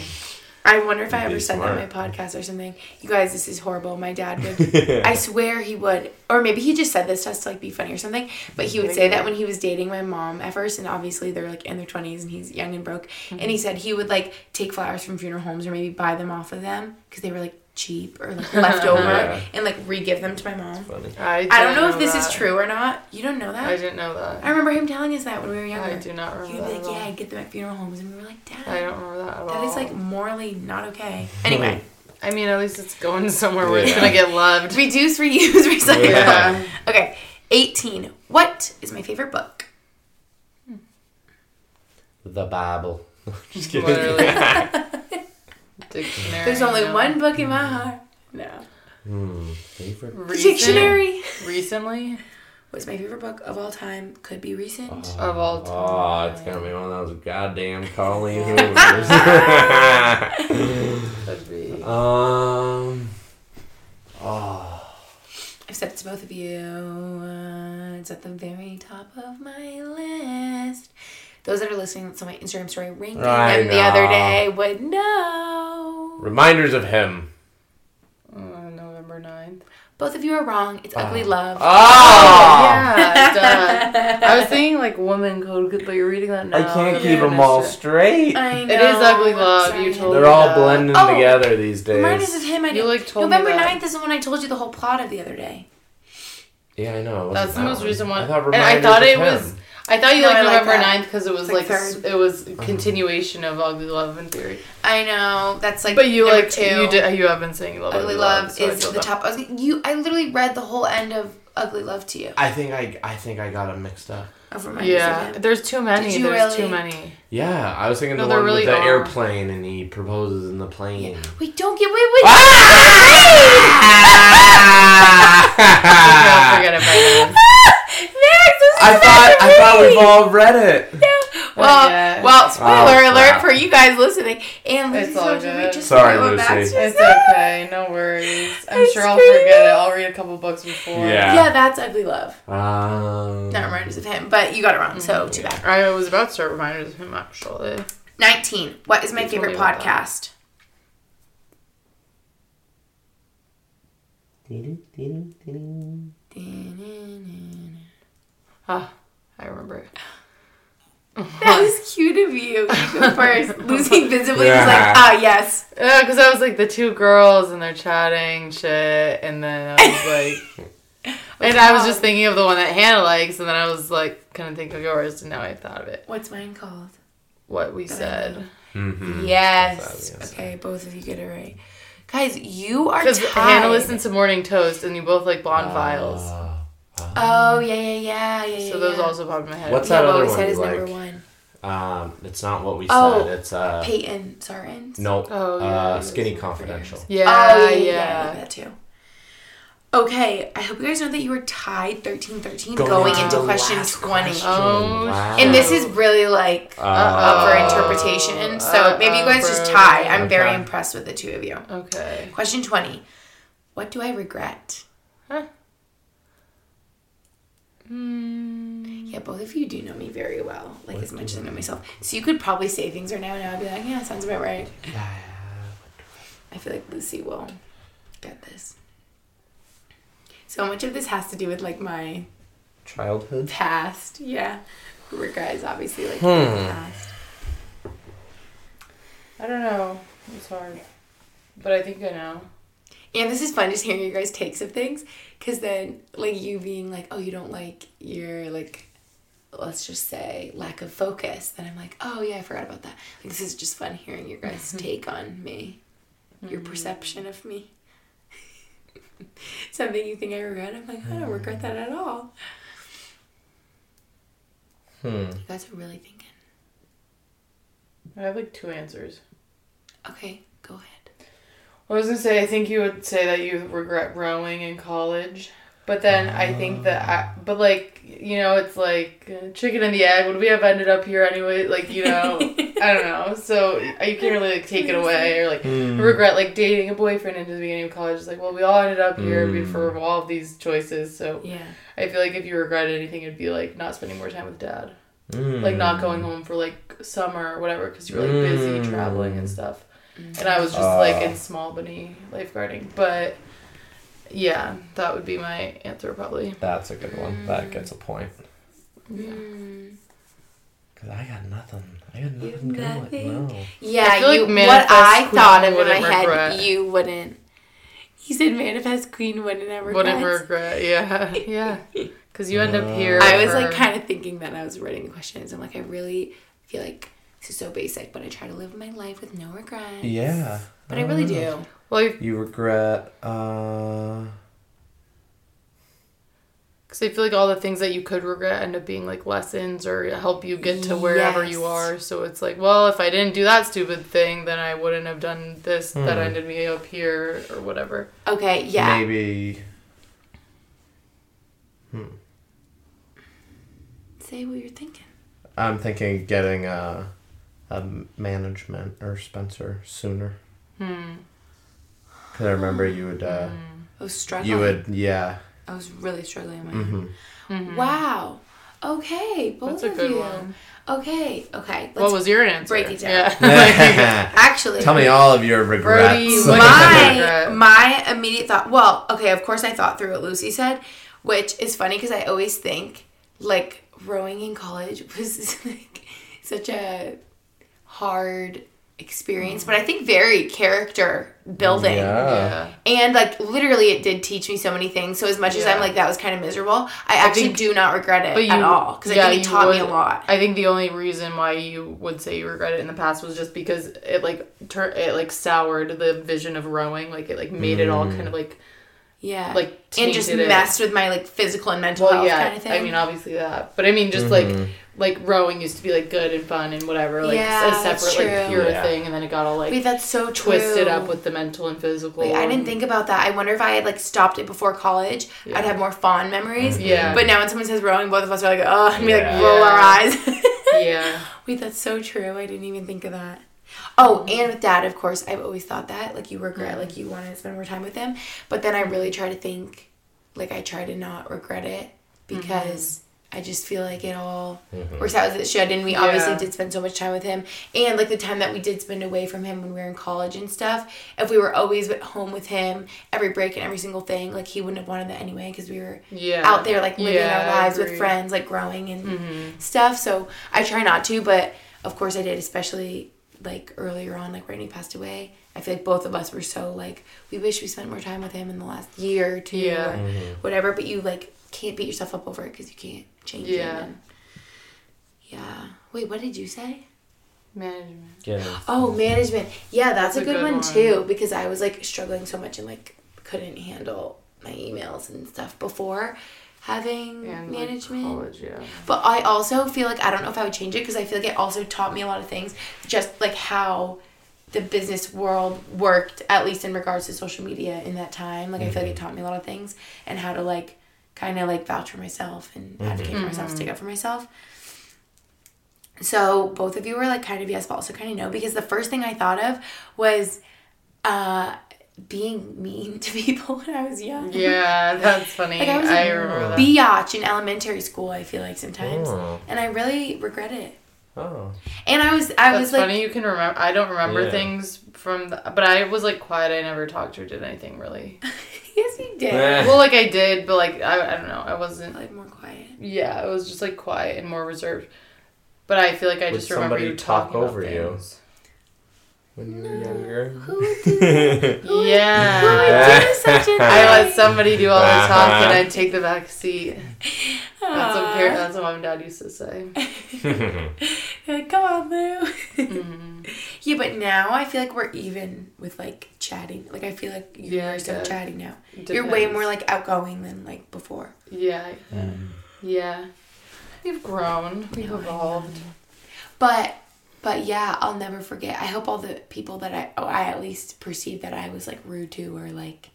I wonder if I ever said that on my podcast or something. You guys, this is horrible. My dad would. I swear he would, or maybe he just said this just to like be funny or something. But he would say that when he was dating my mom at first, and obviously they're like in their twenties and he's young and broke. And he said he would like take flowers from funeral homes or maybe buy them off of them because they were like cheap or like left over Yeah. and like re-give them to my mom. Funny. I, I don't didn't know if this that. is true or not. You don't know that? I didn't know that. I remember him telling us that when we were younger. I do not remember. He remember would be that. like, at "Yeah. I'd get them at funeral homes," and we were like, "Dad, I don't remember that at all. that is like morally not okay." Anyway. I mean, at least it's going somewhere where it's gonna get loved. Reduce, reuse, recycle. Yeah. Okay, 18. What is my favorite book? The Bible. Just kidding. Literally. Dictionary. There's only no. one book in my heart. No. Hmm. Favorite. Recent- Dictionary. Recently, What's my favorite book of all time? Could be recent. Of all time. Oh, it's gonna be one of those goddamn Colleen Hoovers. Could be. um. Oh. I've said it to both of you. Uh, it's at the very top of my list. Those that are listening to my Instagram story ranking I them the other day would know. Reminders of him. Uh, November 9th. Both of you are wrong. It's Ugly Love. Oh! Yeah, duh. I was thinking like woman code, but you're reading that now. I can't Yeah, keep them all shit. straight. I know. It is Ugly Love, Sorry. you told They're me all that. blending Oh, together these days. Reminders of him. I You, did. like, told me November that. 9th is the one I told you the whole plot of the other day. Yeah, I know. it wasn't That's the that most recent one. I thought and I Reminders thought of it Him. was. I thought you No, liked I November that. 9th because it was It's like like, it was a continuation of Ugly Love in theory. I know. That's like. But you like two. you did you have been saying you love Ugly Love so is feel the that. top. I was you. I literally read the whole end of Ugly Love to you. I think I I think I got them mixed up. Of Reminders Yeah, Him. there's too many. Did you There's really? too many. Yeah, I was thinking No, the there one really with the are. airplane and he proposes in the plane. Wait, don't get wait wait. Ah! I'll forget it by then. Max, this is I thought I thought we've all read it. Yeah. Well, yet. well, spoiler Oh, alert crap. for you guys listening. And It's Lucy's all going to read good. just Sorry, Lucy. It's okay, no worries. I'm It's sure I'll pretty forget it. I'll read a couple books before. Yeah. Yeah, that's Ugly Love. Um, Not reminders of him, but you got it wrong, so too bad. I was about to start reminders of him actually. 19. What is my You told favorite me about that. podcast? Ah, I remember. That was cute of you. You go first. Lucy visibly was Yeah. like, ah, yes. Yeah, because I was like the two girls and they're chatting shit, and then I was like, and I was just thinking of the one that Hannah likes, and then I was like, couldn't think of yours, and now I thought of it. What's mine called? What we said. mhm. Yes. Yes. Okay, both of you get it right. Guys, you are Because. Hannah listens to Morning Toast, and you both like Blonde Files. Uh, Oh, yeah, yeah, yeah, yeah, yeah. So those yeah. also popped in my head. What's Yeah, that what other we one said you is number like? one. Um, it's not what we Oh, said. It's uh, Peyton Sartins. no, Oh, yeah, uh, Skinny Confidential. Yeah, Oh, yeah, yeah. yeah, yeah, I that too. Okay, I hope you guys know that you were tied 13 13 going, Going into question 20. question. Oh, Wow. And this is really like Uh, up for interpretation. So maybe you guys just tie. I'm very impressed with the two of you. Okay. Question 20. What do I regret? Huh? Yeah, both of you do know me very well, like as much as I know myself. So you could probably say things right now, and I'd be like, yeah, sounds about right. Yeah. I feel like Lucy will get this. So much of this has to do with like my Childhood. past. Yeah. Regret guys obviously like Hmm. past. I don't know. It's hard. But I think I know. And this is fun just hearing your guys' takes of things. Cause then like you being like, oh, you don't like your like let's just say lack of focus, then I'm like, oh yeah, I forgot about that. Like this is just fun hearing your guys' take on me. Your perception of me. Something you think I regret, I'm like, I don't regret that at all. Hmm. You guys are really thinking. I have like two answers. Okay, go ahead. I was gonna say I think you would say that you regret rowing in college, but then I think that I, but like you know it's like uh, chicken and the egg. Would we have ended up here anyway? Like you know I don't know. So you can't really like take it away or like regret like dating a boyfriend into the beginning of college. It's like well we all ended up here Mm. for all of these choices. So Yeah. I feel like if you regret anything, it'd be like not spending more time with dad, Mm. like not going home for like summer or whatever because you were like busy Mm. traveling and stuff. And I was just like Ah. in small bunny lifeguarding. But yeah, that would be my answer probably. That's a good one. That gets a point. Mm. Cause I got nothing. I got You have nothing going. No. Yeah, I feel like you, what I thought of in my wouldn't head, regret. you wouldn't. You said manifest queen wouldn't ever regret. Wouldn't regret. Yeah, yeah. Because you end up here. I was for- like kind of thinking that I was writing the questions. I'm like, I really feel like this is so basic, but I try to live my life with no regrets. Yeah. But I really do. Well, because You regret. Uh. Because I feel like all the things that you could regret end up being like lessons or help you get to wherever you are. So it's like, well, if I didn't do that stupid thing, then I wouldn't have done this that Hmm. ended me up here or whatever. Okay, yeah. Maybe. Hmm. say what you're thinking. I'm thinking getting a, a management or Spencer sooner. Hmm. Because I remember you would, uh, I was struggling. you would, yeah. I was really struggling. in my hmm Wow. Okay, both That's a of good you. one. Okay, okay. Let's What was your answer? break it down. Yeah. actually Tell me all of your regrets. Brody, my regret. my immediate thought. Well, okay, of course I thought through what Lucy said, which is funny because I always think like rowing in college was like such a hard experience, but I mm. think very character building. yeah. Yeah. And like literally, it did teach me so many things. So as much as I'm like that was kind of miserable, I actually think- do not regret it But you, at all because yeah, I think it you taught me a lot. I think the only reason why you would say you regret it in the past was just because it like tur- it like soured the vision of rowing. Like it like made it all kind of like yeah, like, and just tainted it. messed with my like physical and mental well health yeah. kind of thing. I mean obviously that, but I mean just like mm-hmm. Like rowing used to be like good and fun and whatever like Yeah, a separate like pure Yeah. thing, and then it got all like Wait, that's so true. twisted up with the mental and physical. Like, I didn't think about that. I wonder if I had like stopped it before college, I'd have more fond memories. Mm-hmm. Yeah. But now when someone says rowing, both of us are like, oh, and we like Yeah. roll our eyes. Yeah. Wait, that's so true. I didn't even think of that. Oh, mm-hmm. and with dad, of course, I've always thought that. Like, you regret, mm-hmm. like, you want to spend more time with him. But then I really try to think, like, I try to not regret it because I just feel like it all mm-hmm. works out as it should. And we obviously did spend so much time with him. And, like, the time that we did spend away from him when we were in college and stuff, if we were always at home with him, every break and every single thing, like, he wouldn't have wanted that anyway because we were Yeah. out there like living Yeah, our lives with friends like growing and mm-hmm. stuff so i try not to but of course i did especially like earlier on like when he passed away i feel like both of us were so like we wish we spent more time with him in the last year or two Yeah. or mm-hmm. whatever but you like can't beat yourself up over it because you can't change Yeah. it and, yeah wait what did you say Management. Yeah. Oh, management. Yeah, that's, a, a good, good one, one. too because I was like struggling so much and like couldn't handle my emails and stuff before having And like, management. college, yeah. But I also feel like I don't know if I would change it because I feel like it also taught me a lot of things, just like how the business world worked, at least in regards to social media in that time. Like I feel like it mm-hmm. taught me a lot of things and how to like kind of like vouch for myself and advocate for myself, stick up for myself. So both of you were like kind of yes, but also kind of no because the first thing I thought of was uh being mean to people when I was young. Yeah, that's funny. Like, I I, was a remember that. biatch in elementary school. I feel like sometimes, Oh. and I really regret it. Oh. And I was, I That's was like, funny. You can remember. I don't remember Yeah. things from, the, but I was like quiet. I never talked or did anything really. yes, you did. Eh. well, like I did, but like I, I don't know. I wasn't. Like more quiet. Yeah, it was just like quiet and more reserved. But I feel like I Would just remember somebody you talk talking about over you? things. When you were younger. Who would who would Yeah. do such a thing? I let somebody do all the talking. I'd take the back seat. That's what Aw. parent, That's what mom and dad used to say. Like, Come on, Lou. Mm-hmm. yeah, but now I feel like we're even with like chatting. Like I feel like you're Yeah, so good. chatting now. You're way more like outgoing than like before. Yeah. Yeah. We've grown. We've evolved. But but yeah, I'll never forget. I hope all the people that I oh, I at least perceived that I was like rude to or like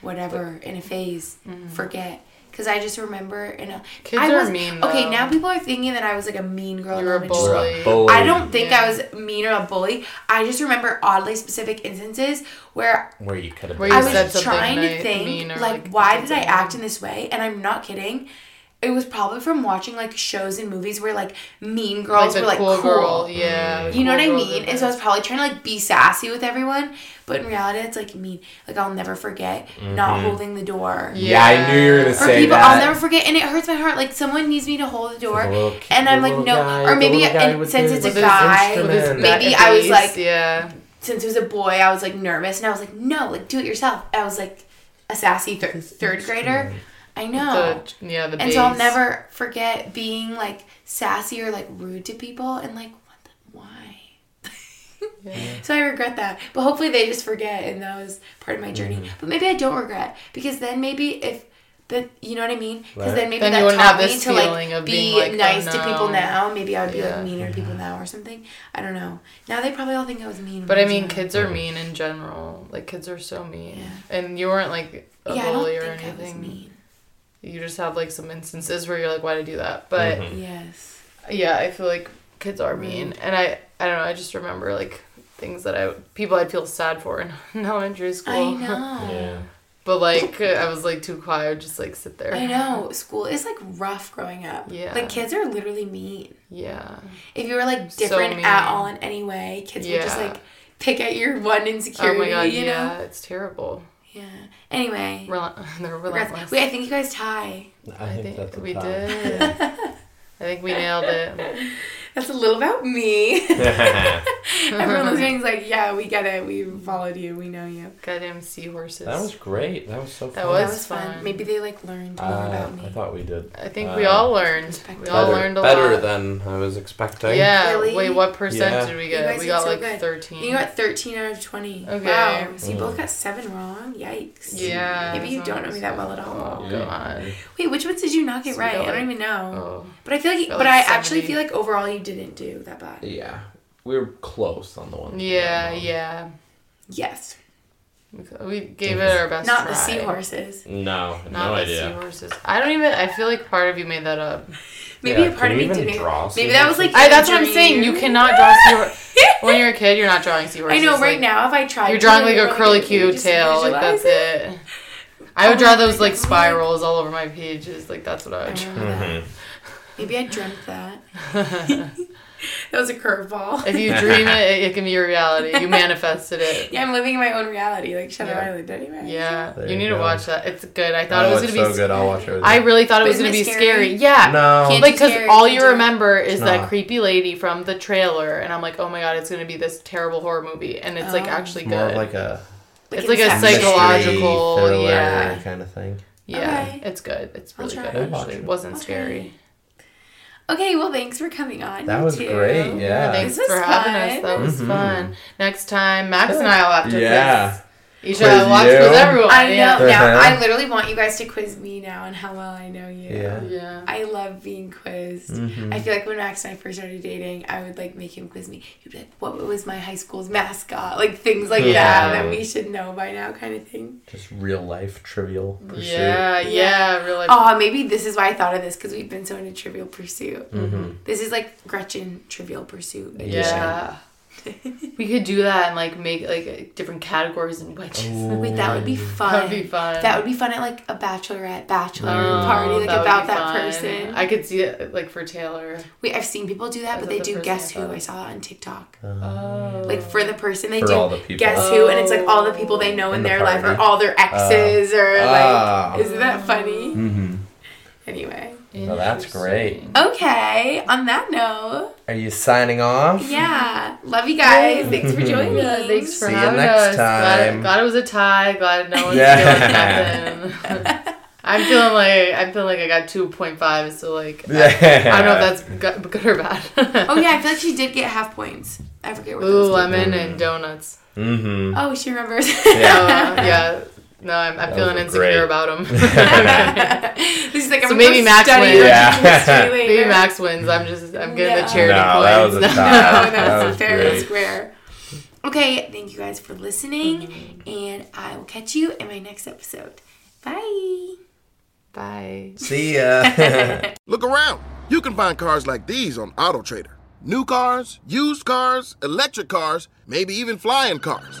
whatever in a phase mm-hmm. forget. Cause I just remember in a Kids I are was, mean, Okay, now people are thinking that I was like a mean girl. in You're a elementary school. bully. Bully. I don't think Yeah. I was mean or a bully. I just remember oddly specific instances where Where you could have Where been. you I was something trying to think like, like, why did I act in this way? And I'm not kidding. It was probably from watching like shows and movies where like mean girls the were like cool, cool. girl. Yeah. You know what I mean? And so I was probably trying to like be sassy with everyone, but in reality, it's like mean. Like I'll never forget not mm-hmm. holding the door. Yeah, I knew you were gonna Or say people, that. I'll never forget, and it hurts my heart. Like someone needs me to hold the door, The little kid- and I'm like, no. guy- or maybe and since it's a guy, With his instrument. maybe I was like, yeah. since it was a boy, I was like nervous, and I was like, no, like do it yourself. I was like a sassy thir- third grader. I know. The, yeah, the and so I'll never forget being like sassy or like rude to people and like what the why. so I regret that. But hopefully they just forget and that was part of my journey. Mm-hmm. But maybe I don't regret because then maybe if the you know what I mean? Because Right. then maybe Then that taught me to like be being like, oh, nice to people now. Maybe I would be Yeah. like meaner to people now or something. I don't know. Now they probably all think I was mean. But I mean, kids are mean in general. Like kids are so mean, Yeah. and you weren't like a yeah, I don't bully or think I was anything. Mean. you just have like some instances where you're like, why did I do that? But Mm-hmm. Yes. yeah, I feel like kids are mean, and I I don't know. I just remember like things that I people I'd feel sad for in, in elementary school. I know. Yeah. But like I was like too quiet, I'd just like sit there. I know. School is like rough growing up. Yeah. Like kids are literally mean. Yeah. If you were like different mean. at all in any way, kids would just like pick at your one insecurity. Oh my god, you yeah, know? it's terrible. Yeah. Anyway. Rel- they're regrets. relentless. Wait, I think you guys tie. I, I think, think that's a we tie. did. I think we nailed it. That's a little about me. Everyone listening's like, yeah, we get it. We followed you. We know you. Goddamn seahorses. That was great. That was so fun. That That was was fun. fun. Maybe they like learned more Uh, about me. I thought we did. I think uh, we all learned. We all better, learned a better lot. than I was expecting. yeah. Really? Wait, what percent Yeah. did we get? We got so like good. 13. You got 13 out of 20. Okay. Wow. So you Mm. both got seven wrong. Yikes. yeah. Maybe you don't know me that well at all. Oh, God. Wait, which ones did you not get So right? got, I don't even know. Oh. But I feel like, but like, I actually feel like overall you didn't do that bad. Yeah. We were close on the one. Yeah, yeah. Yes. We gave it our best Not try. the seahorses. No, Not no the idea. seahorses. I don't even. I feel like part of you made that up. Maybe Yeah, a part can of you me even didn't. draw Maybe that was like. I, your that's what I'm saying. You cannot draw seahorses. when you're a kid, you're not drawing seahorses. I know. Right like, now, if I tried, You're drawing like a curly can you cute tail. Like that's it. I would Oh draw my those like spirals all over my pages. Like that's what I I would draw. remember. Mm-hmm. Maybe I dreamt that. that was a curveball. If you dream it, it can be your reality. You manifested it. Yeah, I'm living in my own reality, like Shutter Yeah. Island, anyway. Yeah, There you you need to watch that. It's good. I thought Oh, it was gonna so be. good. I'll watch it. I really thought it was gonna be scary. scary? Yeah. No. Can't Like, because all you remember is that creepy lady from the trailer, and I'm like, oh my god, it's gonna be this terrible horror movie, and it's like Oh. actually More good. of like a it's like a psychological, thriller yeah, kind of thing. yeah. Okay. It's good. It's really good. it. I'll watch Actually, it. it wasn't scary. Okay, well, thanks for coming on. That you was two. great, yeah. Thanks This for was having fun. us. That was Mhm. fun. Next time, Max and I will have to do Yeah. Quiz. should Quiz other, watch you. quiz everyone. I know. Yeah. Now, Uh-huh. I literally want you guys to quiz me now and how well I know you. Yeah. Yeah. I love being quizzed. Mhm. I feel like when Max and I first started dating, I would like make him quiz me. He'd be like, "What was my high school's mascot?" Like things like Yeah. that that we should know by now, kind of thing. Just real life trivial pursuit. Yeah, Yeah. yeah, real life. Oh, maybe this is why I thought of this because we've been so into Trivial Pursuit. Mm-hmm. This is like Gretchen Trivial Pursuit. edition. Yeah. we could do that and like make like different categories and which Wait, that would be fun. That would be fun. That would be fun at like a bachelorette bachelor Oh, party, like that about that fun. person. I could see it like for Taylor. Wait, I've seen people do that, Is but that they the do guess I who. I saw it on TikTok. Oh. Like for the person, they For do all the people. guess who, and it's like all the people they know in, In the their life, or all their exes, or Ah. like, isn't that funny? Mm-hmm. Anyway, Well, that's great. okay. On that note, Are you signing off? yeah, love you guys. Thanks for joining. Yeah, thanks for See you having next us. Glad, time. glad it was a tie. Glad no one's Yeah. feeling nothing. I'm feeling like I'm feeling like I got two point five. So like I, Yeah. I don't know if that's good, good or bad. Oh yeah, I feel like she did get half points. I forget where those. lemon and donuts. Mm-hmm. Oh, she remembers. Yeah, yeah. No, I'm, I'm feeling insecure great. about them. She's like, I'm So maybe Max wins. Yeah. Maybe Max wins. I'm just I'm getting No. the charity No, points. that was a No, that That was was fair and square. Okay, thank you guys for listening, and I will catch you in my next episode. Bye. Bye. See ya. Look around. You can find cars like these on AutoTrader. New cars, used cars, electric cars, maybe even flying cars.